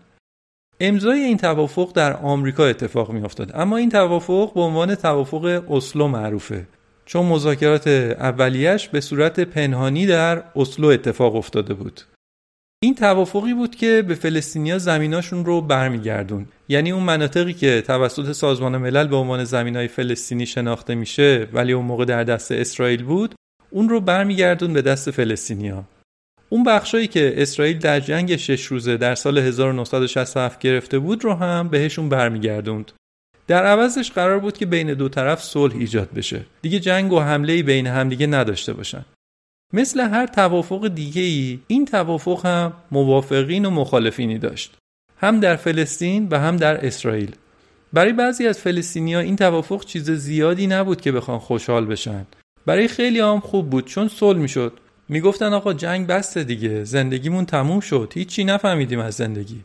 امضای این توافق در آمریکا اتفاق می افتاد اما این توافق به عنوان توافق اسلو معروفه. چون مذاکرات اولیش به صورت پنهانی در اسلو اتفاق افتاده بود. این توافقی بود که به فلسطینیا زمیناشون رو برمیگردون. یعنی اون مناطقی که توسط سازمان ملل به عنوان زمینای فلسطینی شناخته میشه ولی اون موقع در دست اسرائیل بود اون رو برمیگردون به دست فلسطینیا. اون بخشایی که اسرائیل در جنگ شش روزه در سال 1967 گرفته بود رو هم بهشون برمیگردوند. در عوضش قرار بود که بین دو طرف صلح ایجاد بشه. دیگه جنگ و حمله بین همدیگه نداشته باشن. مثل هر توافق دیگه ای این توافق هم موافقین و مخالفینی داشت. هم در فلسطین و هم در اسرائیل. برای بعضی از فلسطینیا این توافق چیز زیادی نبود که بخوان خوشحال بشن. برای خیلی هم خوب بود چون صلح می‌شد می‌گفتن آقا جنگ بسته دیگه زندگیمون تموم شد. هیچی نفهمیدیم از زندگی.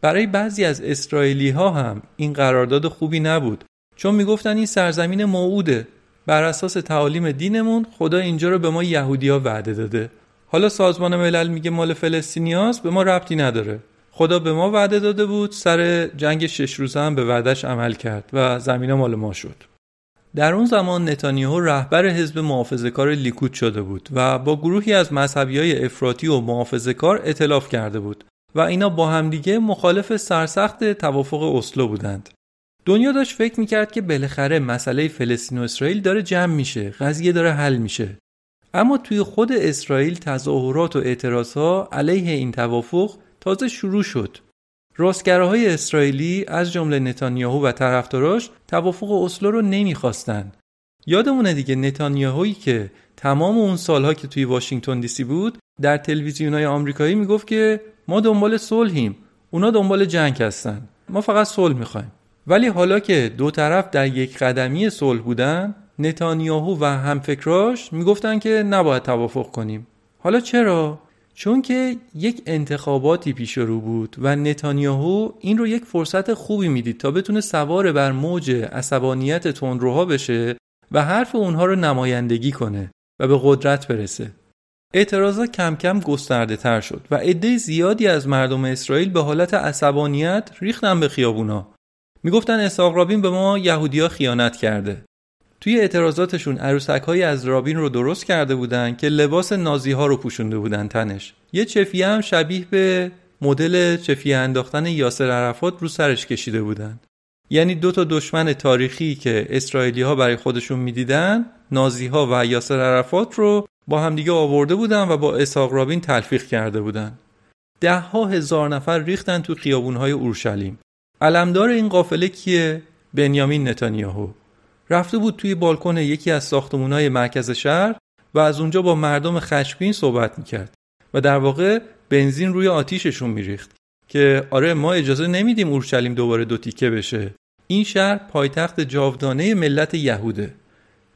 برای بعضی از اسرائیلی ها هم این قرارداد خوبی نبود. چون می‌گفتن این سرزمین موعوده. بر اساس تعالیم دینمون خدا اینجا رو به ما یهودیا وعده داده. حالا سازمان ملل میگه مال فلسطینیاست به ما ربطی نداره. خدا به ما وعده داده بود سر جنگ شش روزه هم به وعدش عمل کرد و زمین مال ما شد. در اون زمان نتانیاهو رهبر حزب محافظه‌کار لیکود شده بود و با گروهی از مذهبی های افراطی و محافظه‌کار ائتلاف کرده بود و اینا با همدیگه مخالف سرسخت توافق اسلو بودند. دنیا داشت فکر می‌کرد که بالاخره مسئله فلسطین و اسرائیل داره جمع میشه قضیه داره حل میشه اما توی خود اسرائیل تظاهرات و اعتراضها علیه این توافق تازه شروع شد راستگراهای اسرائیلی از جمله نتانیاهو و طرفداراش توافق اسلو رو نمی‌خواستند. یادمونه دیگه نتانیاهویی که تمام اون سالها که توی واشنگتن دیسی بود در تلویزیونهای آمریکایی می‌گفت که ما دنبال صلحیم. اونا دنبال جنگ هستن. ما فقط صلح می‌خوایم. ولی حالا که دو طرف در یک قدمی صلح بودن نتانیاهو و همفکراش می‌گفتن که نباید توافق کنیم. حالا چرا؟ چون که یک انتخاباتی پیش رو بود و نتانیاهو این رو یک فرصت خوبی می‌دید تا بتونه سوار بر موج عصبانیت تندروها بشه و حرف اونها رو نمایندگی کنه و به قدرت برسه. اعتراضات کم کم گسترده تر شد و عده زیادی از مردم اسرائیل به حالت عصبانیت ریختن به خیابونا. می‌گفتن اسحاق رابین به ما یهودیا خیانت کرده. توی اعتراضاتشون عروسک های از رابین رو درست کرده بودن که لباس نازی ها رو پوشونده بودن تنش. یه چفیه هم شبیه به مدل چفیه انداختن یاسر عرفات رو سرش کشیده بودن. یعنی دو تا دشمن تاریخی که اسرائیلی ها برای خودشون می‌دیدن نازی ها و یاسر عرفات رو با همدیگه آورده بودن و با اسحاق رابین تلفیق کرده بودن. ده ها هزار نفر ریختن تو خیابون های اورشلیم. علمدار این قافله کیه؟ بنیامین نتانیاهو. رفته بود توی بالکن یکی از ساختمونهای مرکز شهر و از اونجا با مردم خشمگین صحبت می‌کرد و در واقع بنزین روی آتیششون میریخت که آره ما اجازه نمیدیم اورشلیم دوباره دو تیکه بشه. این شهر پایتخت جاودانه ملت یهوده.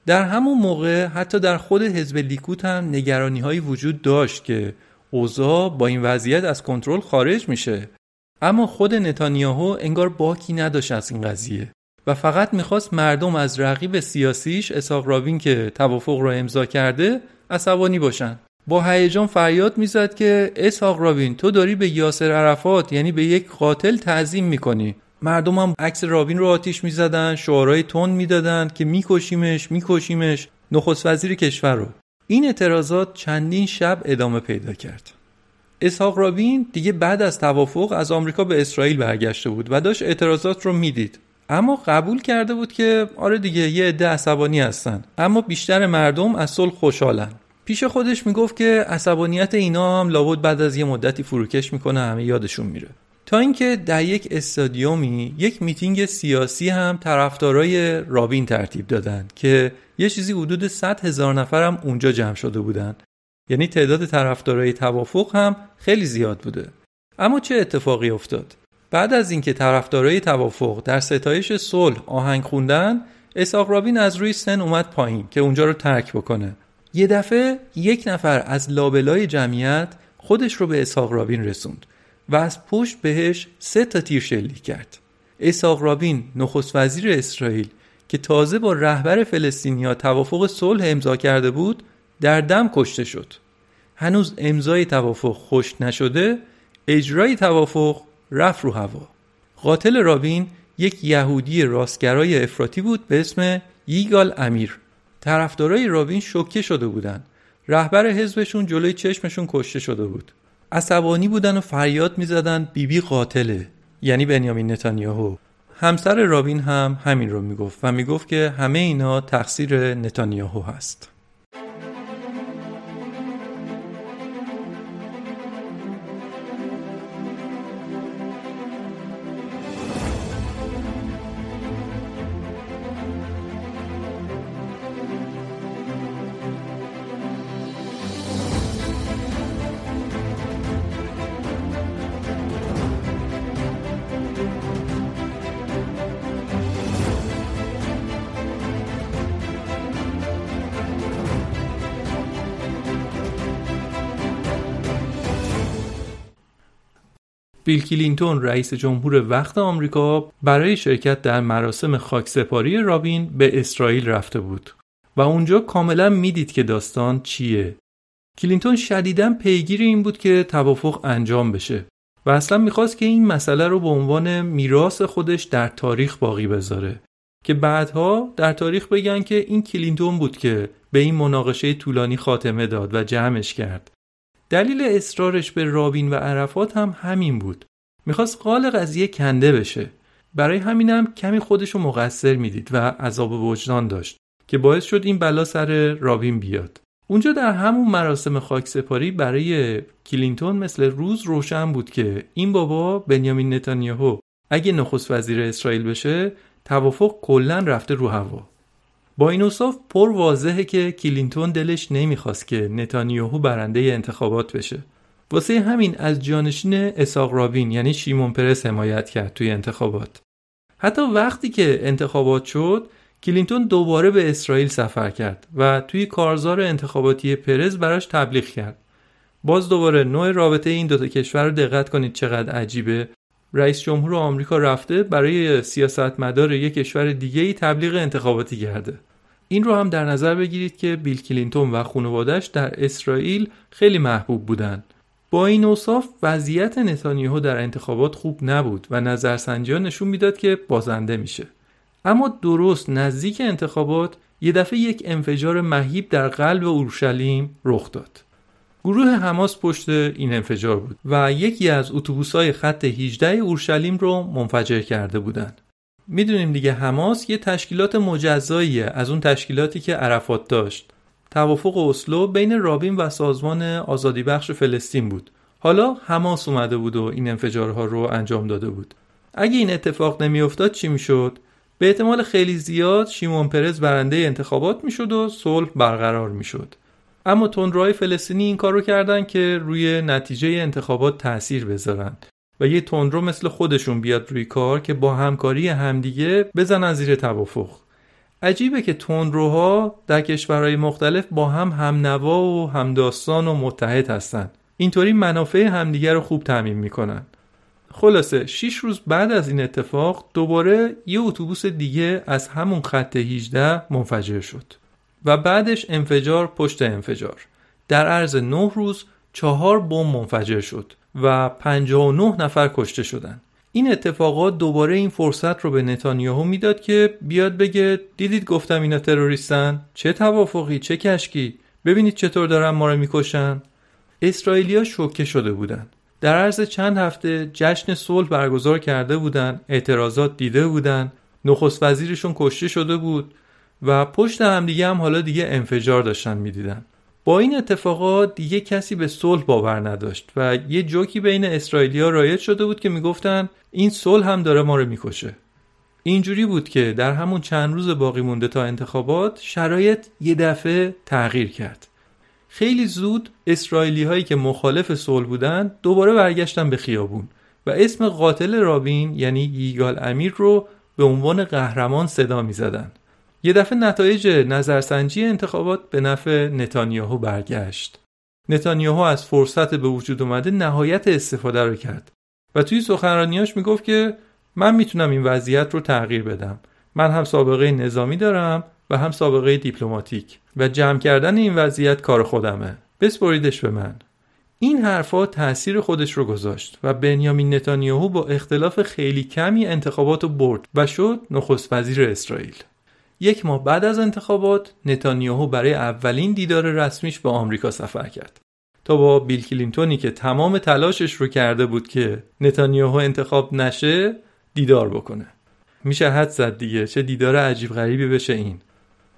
در همون موقع حتی در خود حزب لیکوت هم نگرانی هایی وجود داشت که اوضاع با این وضعیت از کنترل خارج میشه. اما خود نتانیاهو انگار باکی نداشت از این قضیه. و فقط می‌خواست مردم از رقیب سیاسیش اساق رابین که توافق را امضا کرده عصبانی باشن. با هیجان فریاد می‌زد که اسحاق رابین تو داری به یاسر عرفات یعنی به یک قاتل تعظیم می‌کنی. مردم هم عکس رابین رو آتیش می‌زدن شعارهای تند می‌دادند که میکشیمش میکشیمش. نخست وزیر کشور رو. این اعتراضات چندین شب ادامه پیدا کرد. اسحاق رابین دیگه بعد از توافق از آمریکا به اسرائیل برگشته بود و داشت اعتراضات رو می‌دید. اما قبول کرده بود که آره دیگه یه عده عصبانی هستن. اما بیشتر مردم از صلح خوشحالن. پیش خودش می‌گفت که عصبانیت اینا هم لابد بعد از یه مدتی فروکش می‌کنه همه یادشون میره. تا اینکه در یک استادیومی یک میتینگ سیاسی هم طرفدارای رابین ترتیب دادن که یه چیزی حدود 100 هزار نفر هم اونجا جمع شده بودن. یعنی تعداد طرفدارای توافق هم خیلی زیاد بوده. اما چه اتفاقی افتاد؟ بعد از اینکه طرفدارای توافق در ستایش صلح آهنگ خوندن اسحاق رابین از روی سن اومد پایین که اونجا رو ترک بکنه. یه دفعه یک نفر از لابلای جمعیت خودش رو به اسحاق رابین رسوند و از پشت بهش سه تا تیر شلیک کرد. اسحاق رابین نخست وزیر اسرائیل که تازه با رهبر فلسطینیا توافق صلح امضا کرده بود در دم کشته شد. هنوز امضای توافق خوش نشده اجرای توافق رفت رو هوا. قاتل رابین یک یهودی راستگرای افراطی بود به اسم ییگال امیر. طرفدارای رابین شوکه شده بودند رهبر حزبشون جلوی چشمشون کشته شده بود. عصبانی بودن و فریاد می‌زدن بیبی قاتله یعنی بنیامین نتانیاهو. همسر رابین هم همین رو می‌گفت و می‌گفت که همه اینا تقصیر نتانیاهو هست. بیل کلینتون رئیس جمهور وقت آمریکا برای شرکت در مراسم خاکسپاری رابین به اسرائیل رفته بود. و اونجا کاملا می‌دید که داستان چیه. کلینتون شدیدا پیگیر این بود که توافق انجام بشه و اصلا می‌خواست که این مسئله رو به عنوان میراث خودش در تاریخ باقی بذاره. که بعدها در تاریخ بگن که این کلینتون بود که به این مناقشه طولانی خاتمه داد و جمعش کرد. دلیل اصرارش به رابین و عرفات هم همین بود. می‌خواست قال قضیه کنده بشه. برای همینم کمی خودشو مقصر می‌دید و عذاب وجدان داشت که باعث شد این بلا سر رابین بیاد. اونجا در همون مراسم خاکسپاری برای کلینتون مثل روز روشن بود که این بابا بنیامین نتانیاهو اگه نخست وزیر اسرائیل بشه توافق کلا رفته رو هوا. با این اوصاف پر واضحه که کلینتون دلش نمی‌خواست که نتانیاهو برنده انتخابات بشه. واسه همین از جانشین اسحاق رابین یعنی شیمون پرز حمایت کرد توی انتخابات. حتی وقتی که انتخابات شد کلینتون دوباره به اسرائیل سفر کرد و توی کارزار انتخاباتی پرز براش تبلیغ کرد. باز دوباره نوع رابطه این دوتا کشور رو دقت کنید چقدر عجیبه. رئیس جمهور آمریکا رفته برای سیاستمدار یک کشور دیگه ای تبلیغ انتخاباتی کرده این رو هم در نظر بگیرید که بیل کلینتون و خانوادش در اسرائیل خیلی محبوب بودند. با این اوصاف وضعیت نتانیاهو در انتخابات خوب نبود و نظرسنجی نشون می‌داد که بازنده میشه. اما درست نزدیک انتخابات یه دفعه یک انفجار مهیب در قلب اورشلیم رخ داد. گروه حماس پشت این انفجار بود و یکی از اتوبوس‌های خط 18 اورشلیم رو منفجر کرده بودند. می‌دونیم دیگه حماس یه تشکیلات مجزاییه از اون تشکیلاتی که عرفات داشت. توافق اسلو بین رابین و سازمان آزادی بخش فلسطین بود. حالا حماس اومده بود و این انفجارها رو انجام داده بود. اگه این اتفاق نمیافتاد چی می‌شد؟ به احتمال خیلی زیاد شیمون پرز برنده انتخابات می‌شد و صلح برقرار می‌شد. اما تندروهای فلسطینی این کار رو کردن که روی نتیجه انتخابات تاثیر بذارن. و یه تندرو مثل خودشون بیاد روی کار که با همکاری همدیگه بزنن زیر توافق. عجیبه که تندروها در کشورهای مختلف با هم همنوا و همداستان و متحد هستن. اینطوری منافع همدیگه رو خوب تعمین می‌کنن. خلاصه 6 روز بعد از این اتفاق دوباره یه اتوبوس دیگه از همون خط 18 منفجر شد. و بعدش انفجار پشت انفجار. در عرض 9 روز چهار بمب منفجر شد و 59 نفر کشته شدند. این اتفاقات دوباره این فرصت رو به نتانیاهو می‌داد که بیاد بگه دیدید گفتم اینا تروریستن؟ چه توافقی چه کشکی؟ ببینید چطور دارن ما رو می‌کشن. اسرائیلیا شوکه شده بودند. در عرض چند هفته جشن صلح برگزار کرده بودند اعتراضات دیده بودند. نخست وزیرشون کشته شده بود. و پشت همدیگه هم حالا دیگه انفجار داشتن می‌دیدن. با این اتفاقات دیگه کسی به صلح باور نداشت و یه جوکی بین اسرائیلیا رایج شده بود که می‌گفتن این صلح هم داره ما رو می‌کشه. اینجوری بود که در همون چند روز باقی مونده تا انتخابات شرایط یه دفعه تغییر کرد. خیلی زود اسرائیلی هایی که مخالف صلح بودن دوباره برگشتن به خیابون و اسم قاتل رابین یعنی ییگال امیر رو به عنوان قهرمان صدا می‌زدن. یه دفعه نتایج نظرسنجی انتخابات به نفع نتانیاهو برگشت. نتانیاهو از فرصت به وجود اومده نهایت استفاده رو کرد و توی سخنرانیاش می‌گفت که من می‌تونم این وضعیت رو تغییر بدم. من هم سابقه نظامی دارم و هم سابقه دیپلماتیک و جمع کردن این وضعیت کار خودمه. بسپریدش به من. این حرفا تاثیر خودش رو گذاشت و بنیامین نتانیاهو با اختلاف خیلی کمی انتخابات رو برد و شد نخست وزیر اسرائیل. یک ماه بعد از انتخابات نتانیاهو برای اولین دیدار رسمیش به آمریکا سفر کرد. تا با بیل کلینتونی که تمام تلاشش رو کرده بود که نتانیاهو انتخاب نشه دیدار بکنه. میشه حدس زد دیگه چه دیدار عجیب غریبی بشه این.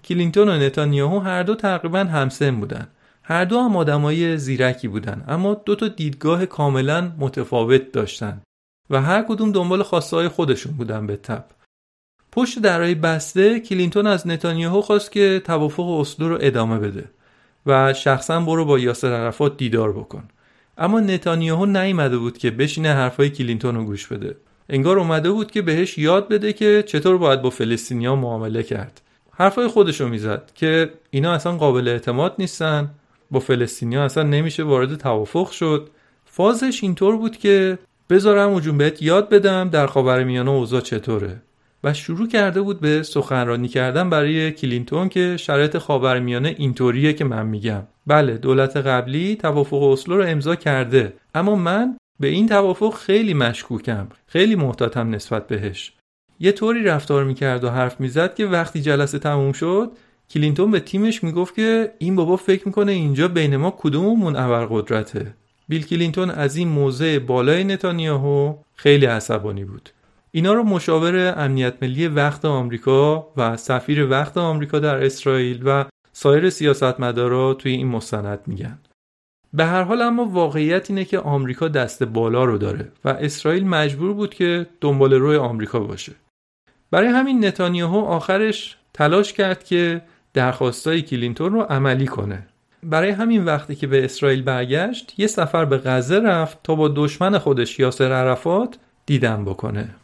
کلینتون و نتانیاهو هر دو تقریبا همسن بودن. هر دو هم آدمای زیرکی بودن اما دو تا دیدگاه کاملا متفاوت داشتن. و هر کدوم دنبال خواسته خودشون بودن به طبع. پشت درای بسته کلینتون از نتانیاهو خواست که توافق اسلو رو ادامه بده و شخصا برو با یاسر عرفات دیدار بکن. اما نتانیاهو نیامده بود که بشینه حرفای کلینتون رو گوش بده. انگار اومده بود که بهش یاد بده که چطور باید با فلسطینیا معامله کرد. حرفای خودشو می‌زد که اینا اصلا قابل اعتماد نیستن با فلسطینیا اصلا نمیشه وارد توافق شد. فازش اینطور بود که بذار عموجون بهت یاد بدم در خاورمیانه اوضاع چطوره. و شروع کرده بود به سخنرانی کردن برای کلینتون که شرایط خاورمیانه اینطوریه که من میگم. بله دولت قبلی توافق اسلو رو امضا کرده اما من به این توافق خیلی مشکوکم خیلی محتاطم نسبت بهش. یه طوری رفتار می‌کرد و حرف می‌زد که وقتی جلسه تموم شد کلینتون به تیمش می‌گفت که این بابا فکر می‌کنه اینجا بین ما کدوممون ابرقدرته. بیل کلینتون از این موضع بالای نتانیاهو خیلی عصبانی بود. اینا رو مشاور امنیت ملی وقت آمریکا و سفیر وقت آمریکا در اسرائیل و سایر سیاستمدارا توی این مستند میگن. به هر حال اما واقعیت اینه که آمریکا دست بالا رو داره و اسرائیل مجبور بود که دنباله‌روی آمریکا باشه. برای همین نتانیاهو آخرش تلاش کرد که درخواستای کلینتون رو عملی کنه. برای همین وقتی که به اسرائیل برگشت یه سفر به غزه رفت تا با دشمن خودش یاسر عرفات دیدن بکنه.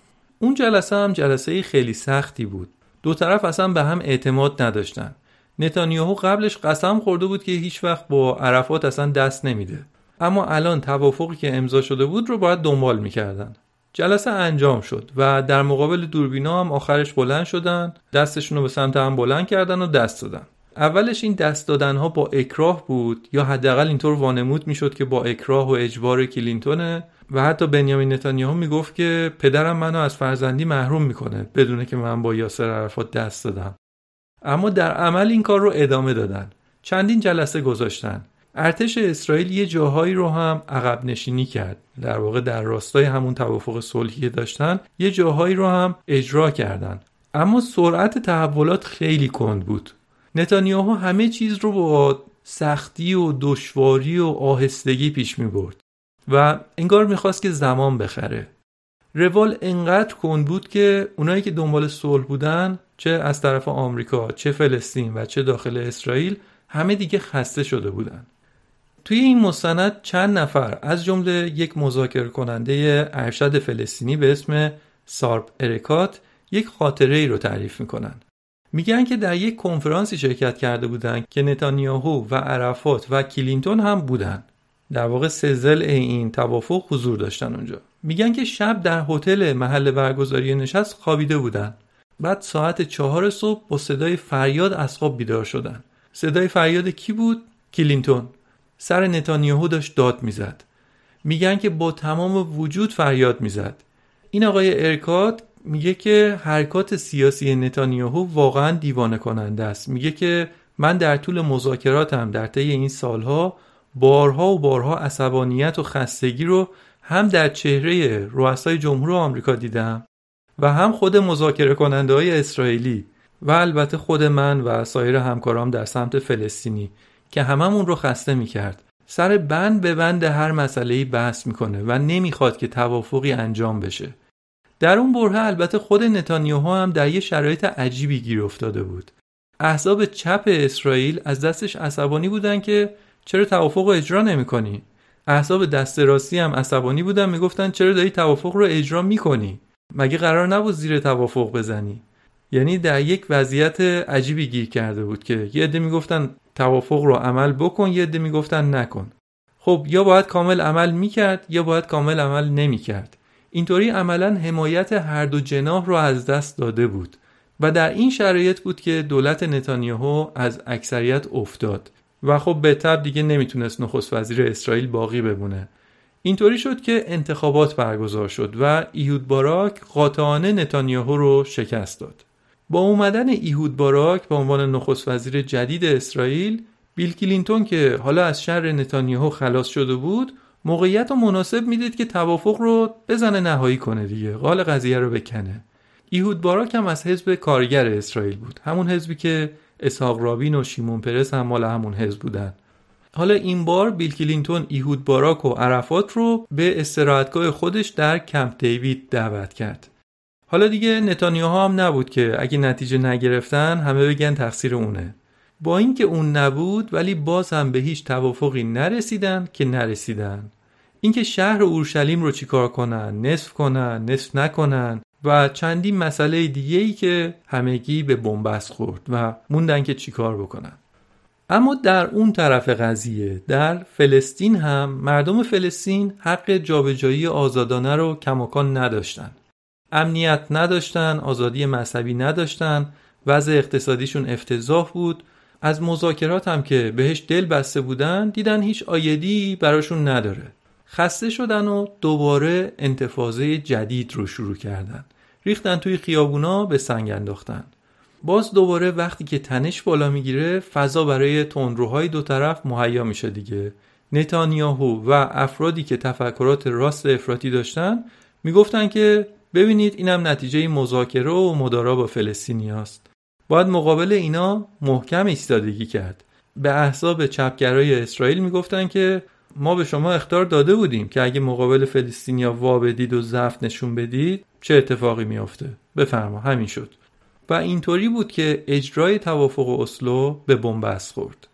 اون جلسه هم جلسه خیلی سختی بود. دو طرف اصلا به هم اعتماد نداشتن. نتانیاهو قبلش قسم خورده بود که هیچ وقت با عرفات اصلا دست نمیده. اما الان توافقی که امضا شده بود رو باید دنبال می‌کردن. جلسه انجام شد و در مقابل دوربینا هم آخرش بلند شدن دستشون رو به سمت هم بلند کردن و دست دادن. اولش این دست دادن ها با اکراه بود یا حداقل اینطور وانمود می‌شد که با اکراه و اجبار کلینتونه و حتی بنیامین نتانیاهو می‌گفت که پدرم منو از فرزندی محروم می‌کنه بدونه که من با یاسر عرفات دست دادم. اما در عمل این کار رو ادامه دادن. چندین جلسه گذاشتن. ارتش اسرائیل یه جاهایی رو هم عقب نشینی کرد. در واقع در راستای همون توافق صلحی داشتن یه جاهایی رو هم اجرا کردن. اما سرعت تحولات خیلی کند بود. نتانیاهو همه چیز رو با سختی و دشواری و آهستگی پیش می برد و انگار می‌خواست که زمان بخره. روال انقدر کند بود که اونایی که دنبال صلح بودن چه از طرف آمریکا چه فلسطین و چه داخل اسرائیل همه دیگه خسته شده بودن. توی این مستند چند نفر از جمله یک مذاکره کننده ارشد فلسطینی به اسم صائب عریقات یک خاطره ای رو تعریف می‌کنن. میگن که در یک کنفرانسی شرکت کرده بودند که نتانیاهو و عرفات و کلینتون هم بودن. در واقع سزل این توافق حضور داشتن اونجا. میگن که شب در هتل محل برگزاری نشست خوابیده بودن. بعد ساعت چهار صبح با صدای فریاد از خواب بیدار شدن. صدای فریاد کی بود؟ کلینتون. سر نتانیاهو داشت داد می‌زد. میگن که با تمام وجود فریاد می‌زد. این آقای ارکات میگه که حرکات سیاسی نتانیاهو واقعا دیوانه کننده است. میگه که من در طول مذاکراتم در طی این سالها بارها و بارها عصبانیت و خستگی رو هم در چهره رؤسای جمهور آمریکا دیدم و هم خود مذاکره کننده های اسرائیلی و البته خود من و سایر همکارام در سمت فلسطینی که هممون رو خسته می‌کرد. سر بند به بند هر مسئله بحث می‌کنه و نمی‌خواد که توافقی انجام بشه. در اون بره البته خود نتانیاهو هم در یه شرایط عجیبی گیر افتاده بود. احزاب چپ اسرائیل از دستش عصبانی بودن که چرا توافق رو اجرا نمی‌کنی؟ احزاب دست راستی هم عصبانی بودن می‌گفتن چرا داری توافق رو اجرا می‌کنی؟ مگه قرار نبود زیر توافق بزنی؟ یعنی در یک وضعیت عجیبی گیر کرده بود که یه عده می‌گفتن توافق رو عمل بکن یه عده می‌گفتن نکن. خب یا باید کامل عمل می‌کرد یا باید کامل عمل نمی‌کرد. اینطوری عملا حمایت هر دو جناح رو از دست داده بود و در این شرایط بود که دولت نتانیاهو از اکثریت افتاد. و خب به تب دیگه نمی‌تونست نخست وزیر اسرائیل باقی بمونه. اینطوری شد که انتخابات برگزار شد و ایهود باراک قاطعانه نتانیاهو رو شکست داد. با اومدن ایهود باراک به عنوان نخست وزیر جدید اسرائیل بیل کلینتون که حالا از شر نتانیاهو خلاص شده بود موقعیت رو مناسب می‌دید که توافق رو بزنه نهایی کنه دیگه قال قضیه رو بکنه. ایهود باراک هم از حزب کارگر اسرائیل بود. همون حزبی که اسحاق رابین و شیمون پرس هم مال همون حزب بودن. حالا این بار بیل کلینتون ایهود باراک و عرفات رو به استراحتگاه خودش در کمپ دیوید دعوت کرد. حالا دیگه نتانیاهو هم نبود که اگه نتیجه نگرفتن همه بگن تقصیر اونه. با اینکه اون نبود ولی باز هم به هیچ توافقی نرسیدن که نرسیدن. اینکه شهر اورشلیم رو چیکار کنن نصف کنن نصف نکنن و چندین مسئله دیگه ای که همگی به بنبست خورد و موندن که چیکار بکنن. اما در اون طرف قضیه در فلسطین هم مردم فلسطین حق جابجایی آزادانه رو کماکان نداشتن. امنیت نداشتن آزادی مذهبی نداشتن وضع اقتصادیشون افتضاح بود. از مذاکرات هم که بهش دل بسته بودن دیدن هیچ آیدی براشون نداره. خسته شدن و دوباره انتفاضه جدید رو شروع کردن ریختن توی خیابونا به سنگ انداختن باز دوباره وقتی که تنش بالا می‌گیره فضا برای تندروهای دو طرف مهیا میشه دیگه نتانیاهو و افرادی که تفکرات راست افراطی داشتن می‌گفتن که ببینید اینم نتیجه مذاکره و مدارا با فلسطینیاست. باید مقابل اینا محکم ایستادگی کرد. به احزاب چپگرای اسرائیل می‌گفتن که ما به شما اخطار داده بودیم که اگه مقابل فلسطینیا وا بدید و ضعف نشون بدید چه اتفاقی میافته؟ بفرما همین شد. و اینطوری بود که اجرای توافق اسلو به بن‌بست خورد.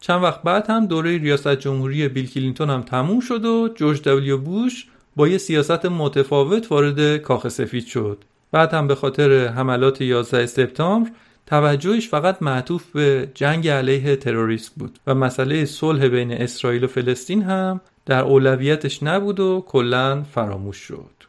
چند وقت بعد هم دوره ریاست جمهوری بیل کلینتون هم تموم شد و جورج دبلیو بوش با یه سیاست متفاوت وارد کاخ سفید شد. بعد هم به خاطر حملات 11 سپتامبر توجهش فقط معطوف به جنگ علیه تروریست بود و مسئله صلح بین اسرائیل و فلسطین هم در اولویتش نبود و کلا فراموش شد.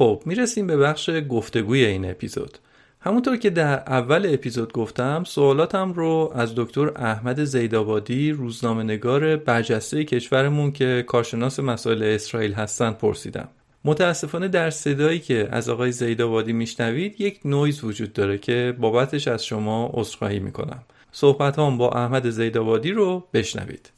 خب می‌رسیم به بخش گفتگوی این اپیزود. همونطور که در اول اپیزود گفتم سوالاتم رو از دکتر احمد زیدابادی روزنامه نگار برجسته کشورمون که کارشناس مسائل اسرائیل هستند پرسیدم. متاسفانه در صدایی که از آقای زیدابادی میشنوید یک نویز وجود داره که بابتش از شما عذرخواهی می‌کنم. صحبت هم با احمد زیدابادی رو بشنوید.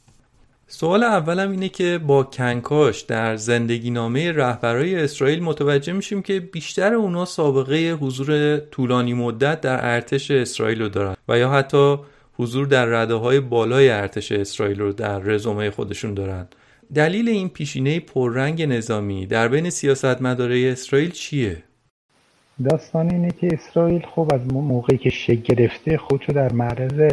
سوال اولم اینه که با کنکاش در زندگی نامه رهبرای اسرائیل متوجه میشیم که بیشتر اونا سابقه حضور طولانی مدت در ارتش اسرائیل رو دارن و یا حتی حضور در رده های بالای ارتش اسرائیل رو در رزومه خودشون دارن دلیل این پیشینه پررنگ نظامی در بین سیاستمدارای اسرائیل چیه؟ داستان اینه که اسرائیل خب از موقعی که شکل گرفته خودشو در معرض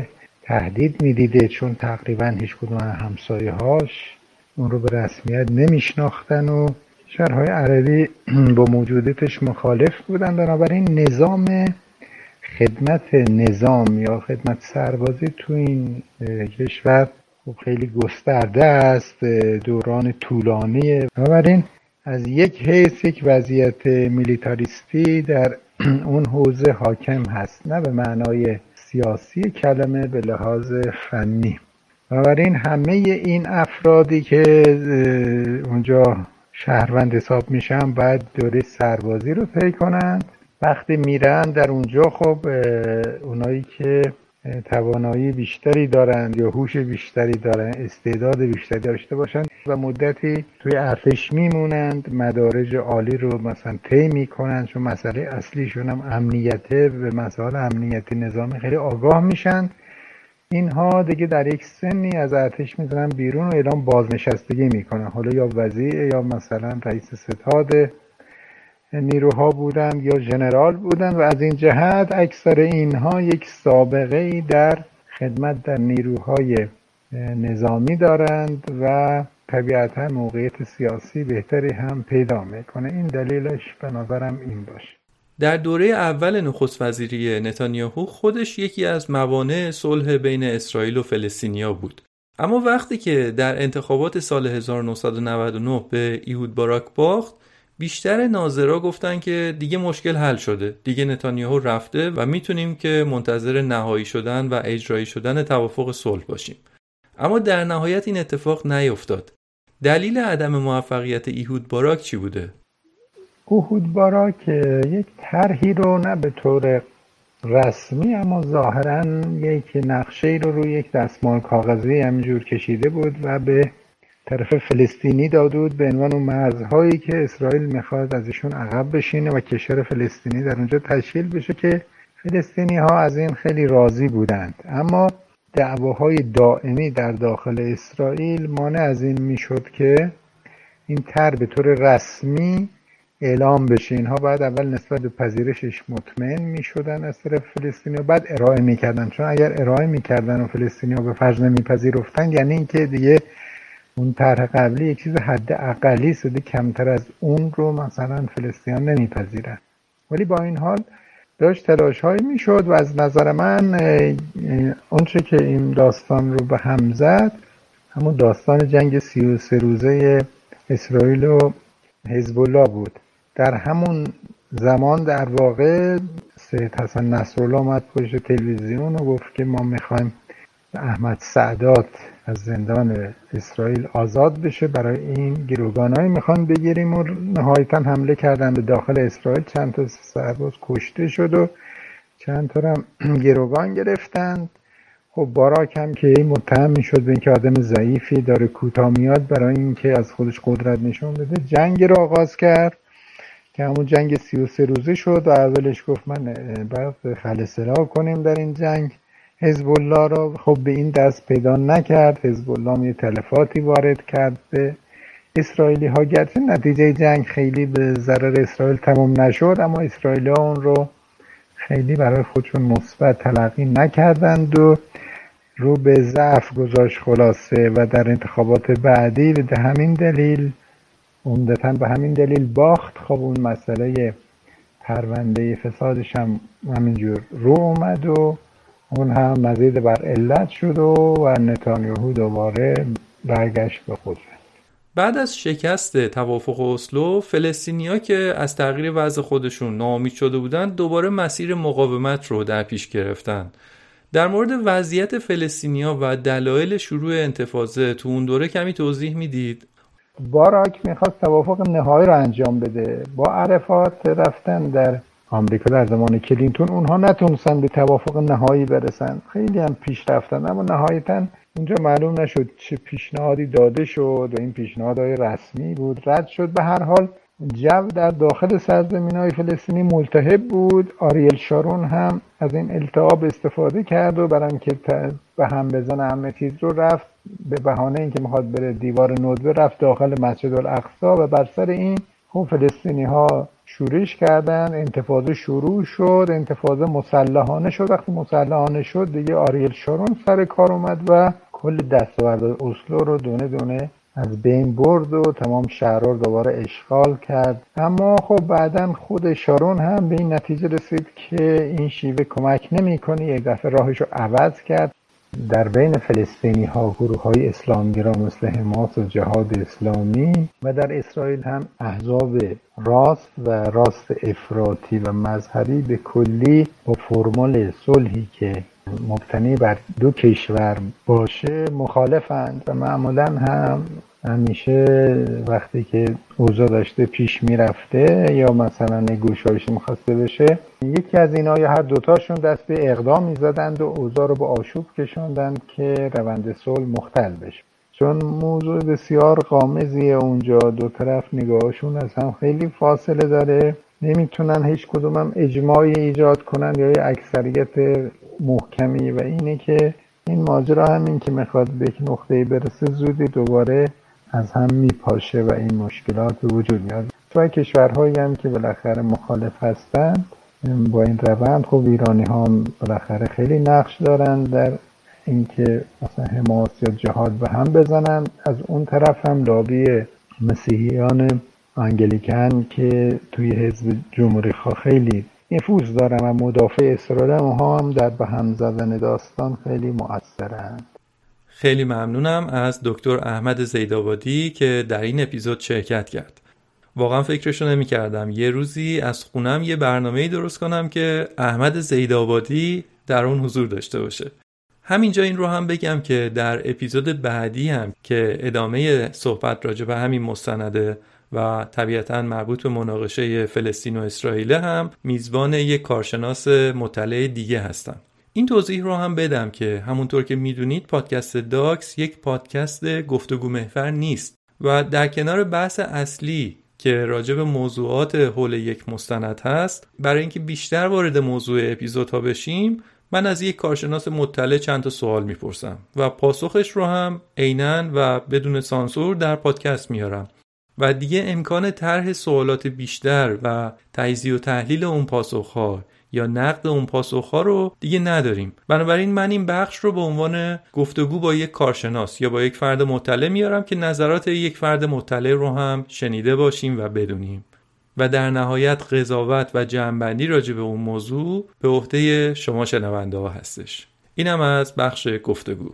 تهدید می‌دیده چون تقریبا هیچ کدوم همسایه هاش اون رو به رسمیت نمیشناختن و شهرهای عربی با موجودیتش مخالف بودن. بنابراین نظام خدمت نظام یا خدمت سربازی تو این کشور خب خیلی گسترده است دوران طولانیه بنابراین از یک حیث یک وضعیت میلیتاریستی در اون حوزه حاکم هست. نه به معنای سیاسی کلمه به لحاظ فنی. بنابراین همه این افرادی که اونجا شهروند حساب میشن باید دوره سربازی رو طی کنند. وقتی میرن در اونجا خب اونایی که توانایی بیشتری دارند یا هوش بیشتری دارند استعداد بیشتری داشته باشند و مدتی توی ارتش میمونند مدارج عالی رو مثلا طی می‌کنند چون مسئله اصلیشون هم امنیته به مسائل امنیتی نظامی خیلی آگاه میشن. اینها دیگه در یک سنی از ارتش می‌زنن بیرون و اعلام بازنشستگی می‌کنن. حالا یا وزیر یا مثلا رئیس ستاد نیروها بودند یا ژنرال بودند و از این جهت اکثر اینها یک سابقه ای در خدمت در نیروهای نظامی دارند و طبیعتا موقعیت سیاسی بهتری هم پیدا می‌کنه. این دلیلش به نظرم این باشه. در دوره اول نخست وزیری نتانیاهو خودش یکی از موانع صلح بین اسرائیل و فلسطینیا بود. اما وقتی که در انتخابات سال 1999 به ایهود باراک باخت بیشتر ناظرا گفتن که دیگه مشکل حل شده. دیگه نتانیاهو رفته و می‌تونیم که منتظر نهایی شدن و اجرایی شدن توافق صلح باشیم. اما در نهایت این اتفاق نیفتاد. دلیل عدم موفقیت ایهود باراک چی بوده؟ ایهود باراک یک طرحی رو نه به طور رسمی اما ظاهرا یک نقشه رو روی یک دستمال کاغذی همینجور کشیده بود و به طرف فلسطینی داده به عنوان مرزهایی که اسرائیل می‌خواد ازشون عقب بشینه و کشور فلسطینی در اونجا تشکیل بشه که فلسطینی ها از این خیلی راضی بودند. اما دعواهای دائمی در داخل اسرائیل مانع از این می‌شد که این تر به طور رسمی اعلام بشه. اینها بعد اول نسبت به پذیرشش مطمئن می شدن از طرف فلسطینی و بعد ارائه می‌کردن. چون اگر ارائه می‌کردن و فلسطینی ها به فرض نمیپذیرفتن یعنی اینکه دیگه اون طرح قبلی یک چیز حد اقلی شده کمتر از اون رو مثلا فلسطینیان نمیپذیرن. ولی با این حال داشت تلاش هایی می‌شد و از نظر من اونچه که این داستان رو به هم زد همون داستان جنگ سی و سه روزه اسرائیل و حزب الله بود. در همون زمان در واقع سید حسن نصرالله آمد پشت تلویزیون و گفت که ما می‌خوایم احمد سعدات از زندان اسرائیل آزاد بشه. برای این گروگانهایی می‌خوان بگیریم و نهایتا حمله کردن به داخل اسرائیل. چند تا سرباز کشته شد و چند تا هم گروگان گرفتند. خب باراک هم که این متهم می‌شد به اینکه آدم ضعیفی داره کوتاه میاد برای اینکه از خودش قدرت نشون بده. جنگ رو آغاز کرد که همون جنگ سی و سه روزه شد و اولش گفت من باید خلصلا کنیم در این جنگ. حزب الله را خب به این دست پیدا نکرد. حزب الله یه تلفاتی وارد کرد به اسرائیلی. ها گرچه نتیجه جنگ خیلی به ضرر اسرائیل تمام نشد اما اسرائیلی ها اون رو خیلی برای خودشون مثبت تلقی نکردند و رو به ضعف گذاشت خلاصه و در انتخابات بعدی به همین دلیل عمدتا به همین دلیل باخت. خب اون مسئله پرونده فسادش هم همینجور رو اومد و اون هم مزید بر علت شد و, و نتانیاهو دوباره برگشت به قدرت بعد از شکست توافق اسلو فلسطینیا که از تغییر وضع خودشون ناامید شده بودند دوباره مسیر مقاومت رو در پیش گرفتن. در مورد وضعیت فلسطینیا و دلایل شروع انتفاضه تو اون دوره کمی توضیح می‌دید؟ باراک می‌خواست توافق نهایی رو انجام بده. با عرفات رفتن در آمریکا در زمان کلینتون اونها نتونستن به توافق نهایی برسن. خیلی هم پیش رفتن اما نهایتا اونجا معلوم نشد چه پیشنهادی داده شد و این پیشنهادهای رسمی بود. رد شد به هر حال. جو در داخل سرزمین های فلسطینی ملتهب بود. آریل شارون هم از این التعاب استفاده کرد و برای که به هم بزن همه چیز رو رفت. به بهانه اینکه می‌خواد بره دیوار ندوه رفت داخل مسجد الاقصا و بر سر این خب فلسطینی ها شورش کردن انتفاضه شروع شد انتفاضه مسلحانه شد. وقتی مسلحانه شد دیگه آریل شارون سر کار اومد و کل دستاورد اسلو رو دونه دونه از بین برد و تمام شهرها رو دوباره اشغال کرد. اما خب بعدا خود شارون هم به این نتیجه رسید که این شیوه کمک نمی‌کنه یک دفعه راهش رو عوض کرد. در بین فلسطینی ها گروه های اسلامگرا مثل حماس و جهاد اسلامی و در اسرائیل هم احزاب راست و راست افراطی و مذهبی به کلی با فرمال صلحی که مبتنی بر دو کشور باشه مخالفند و معمولا هم همیشه وقتی که اوضاع داشته پیش می‌رفته یا مثلا گوشایش می‌خواسته بشه یکی از اینا یا هر دوتاشون دست به اقدام می‌زدند و اوضاع رو به آشوب کشوندند که روند صلح مختل بشه. چون موضوع بسیار قامزیه اونجا دو طرف نگاهشون از هم خیلی فاصله داره. نمی‌تونن هیچ کدومم اجماعی ایجاد کنن یا یه اکثریت محکمی و اینه که این ماجرا همین که می‌خواد به یک نقطه برسه زودی دوباره از هم میپاشه و این مشکلات به وجود میاد و کشورهایی هم که بالاخره مخالف هستند با این روند خب ایرانی ها بالاخره خیلی نقش دارن در اینکه مثلا حماس یا جهاد به هم بزنن از اون طرف هم لابی مسیحیان انگلیکن که توی حزب جمهوری خواه خیلی نفوذ دارن و مدافع اسرائیل هم در به هم زدن داستان خیلی مؤثرند خیلی ممنونم از دکتر احمد زیدآبادی که در این اپیزود شرکت کرد. واقعا فکرشو نمی کردم یه روزی از خونم یه برنامه درست کنم که احمد زیدآبادی در اون حضور داشته باشه. همینجا این رو هم بگم که در اپیزود بعدی هم که ادامه صحبت راجع به همین مستنده و طبیعتا مربوط به مناقشه فلسطین و اسرائیل هم میزبان یک کارشناس مطلع دیگه هستم. این توضیح رو هم بدم که همونطور که می‌دونید پادکست داکس یک پادکست گفتگو محور نیست و در کنار بحث اصلی که راجع به موضوعات حول یک مستند هست برای اینکه بیشتر وارد موضوع اپیزودها بشیم من از یک کارشناس مطلع چند تا سوال می‌پرسم و پاسخش رو هم عینا و بدون سانسور در پادکست میارم و دیگه امکان طرح سوالات بیشتر و تجزیه و تحلیل اون پاسخها یا نقد اون پاسخها رو دیگه نداریم. بنابراین من این بخش رو به عنوان گفتگو با یک کارشناس یا با یک فرد مطلع میارم که نظرات یک فرد مطلع رو هم شنیده باشیم و بدونیم. و در نهایت قضاوت و جمعبندی راجع به اون موضوع به عهده شما شنونده ها هستش. اینم از بخش گفتگو.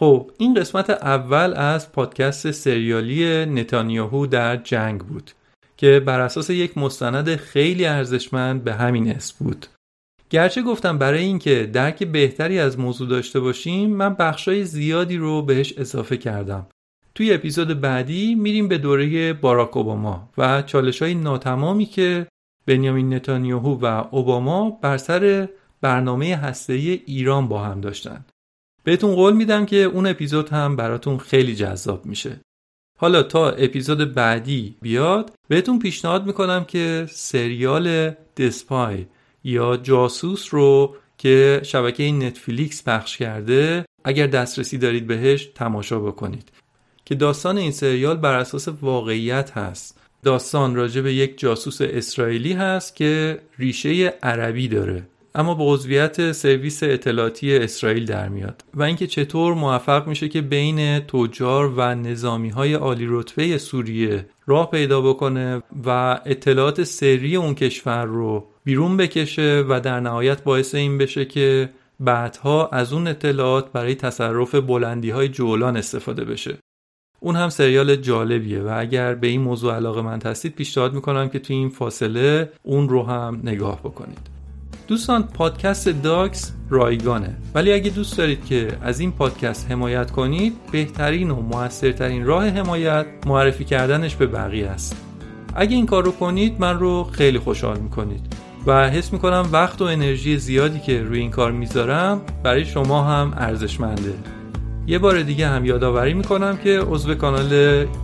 خب این قسمت اول از پادکست سریالی نتانیاهو در جنگ بود که بر اساس یک مستند خیلی ارزشمند به همین اسم بود گرچه گفتم برای اینکه درک بهتری از موضوع داشته باشیم من بخشای زیادی رو بهش اضافه کردم توی اپیزود بعدی میریم به دوره باراک اوباما و چالش های ناتمامی که بنیامین نتانیاهو و اوباما بر سر برنامه هسته‌ای ایران با هم داشتن. بهتون قول میدم که اون اپیزود هم براتون خیلی جذاب میشه. حالا تا اپیزود بعدی بیاد بهتون پیشنهاد می‌کنم که سریال دسپای یا جاسوس رو که شبکه نتفلیکس پخش کرده اگر دسترسی دارید بهش تماشا بکنید. که داستان این سریال بر اساس واقعیت هست. داستان راجع به یک جاسوس اسرائیلی هست که ریشه عربی داره. اما به عضویت سرویس اطلاعاتی اسرائیل در میاد و اینکه چطور موفق میشه که بین تجار و نظامی های عالی رتبه سوریه راه پیدا بکنه و اطلاعات سری اون کشور رو بیرون بکشه و در نهایت باعث این بشه که بعدها از اون اطلاعات برای تصرف بلندی های جولان استفاده بشه. اون هم سریال جالبیه و اگر به این موضوع علاقه من هستید پیشنهاد می‌کنم که تو این فاصله اون رو هم نگاه بکنید. دوستان پادکست داکس رایگانه. ولی اگه دوست دارید که از این پادکست حمایت کنید بهترین و موثرترین راه حمایت معرفی کردنش به بقیه است. اگه این کار رو کنید من رو خیلی خوشحال می‌کنید. و حس می‌کنم وقت و انرژی زیادی که روی این کار می‌ذارم برای شما هم ارزشمنده. یه بار دیگه هم یادآوری می‌کنم که عضو کانال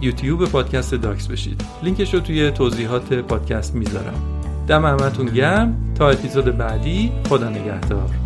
یوتیوب پادکست داکس بشید. لینکش رو توی توضیحات پادکست می‌ذارم. دم همتون گرم. تا اپیزود بعدی خدا نگهدار.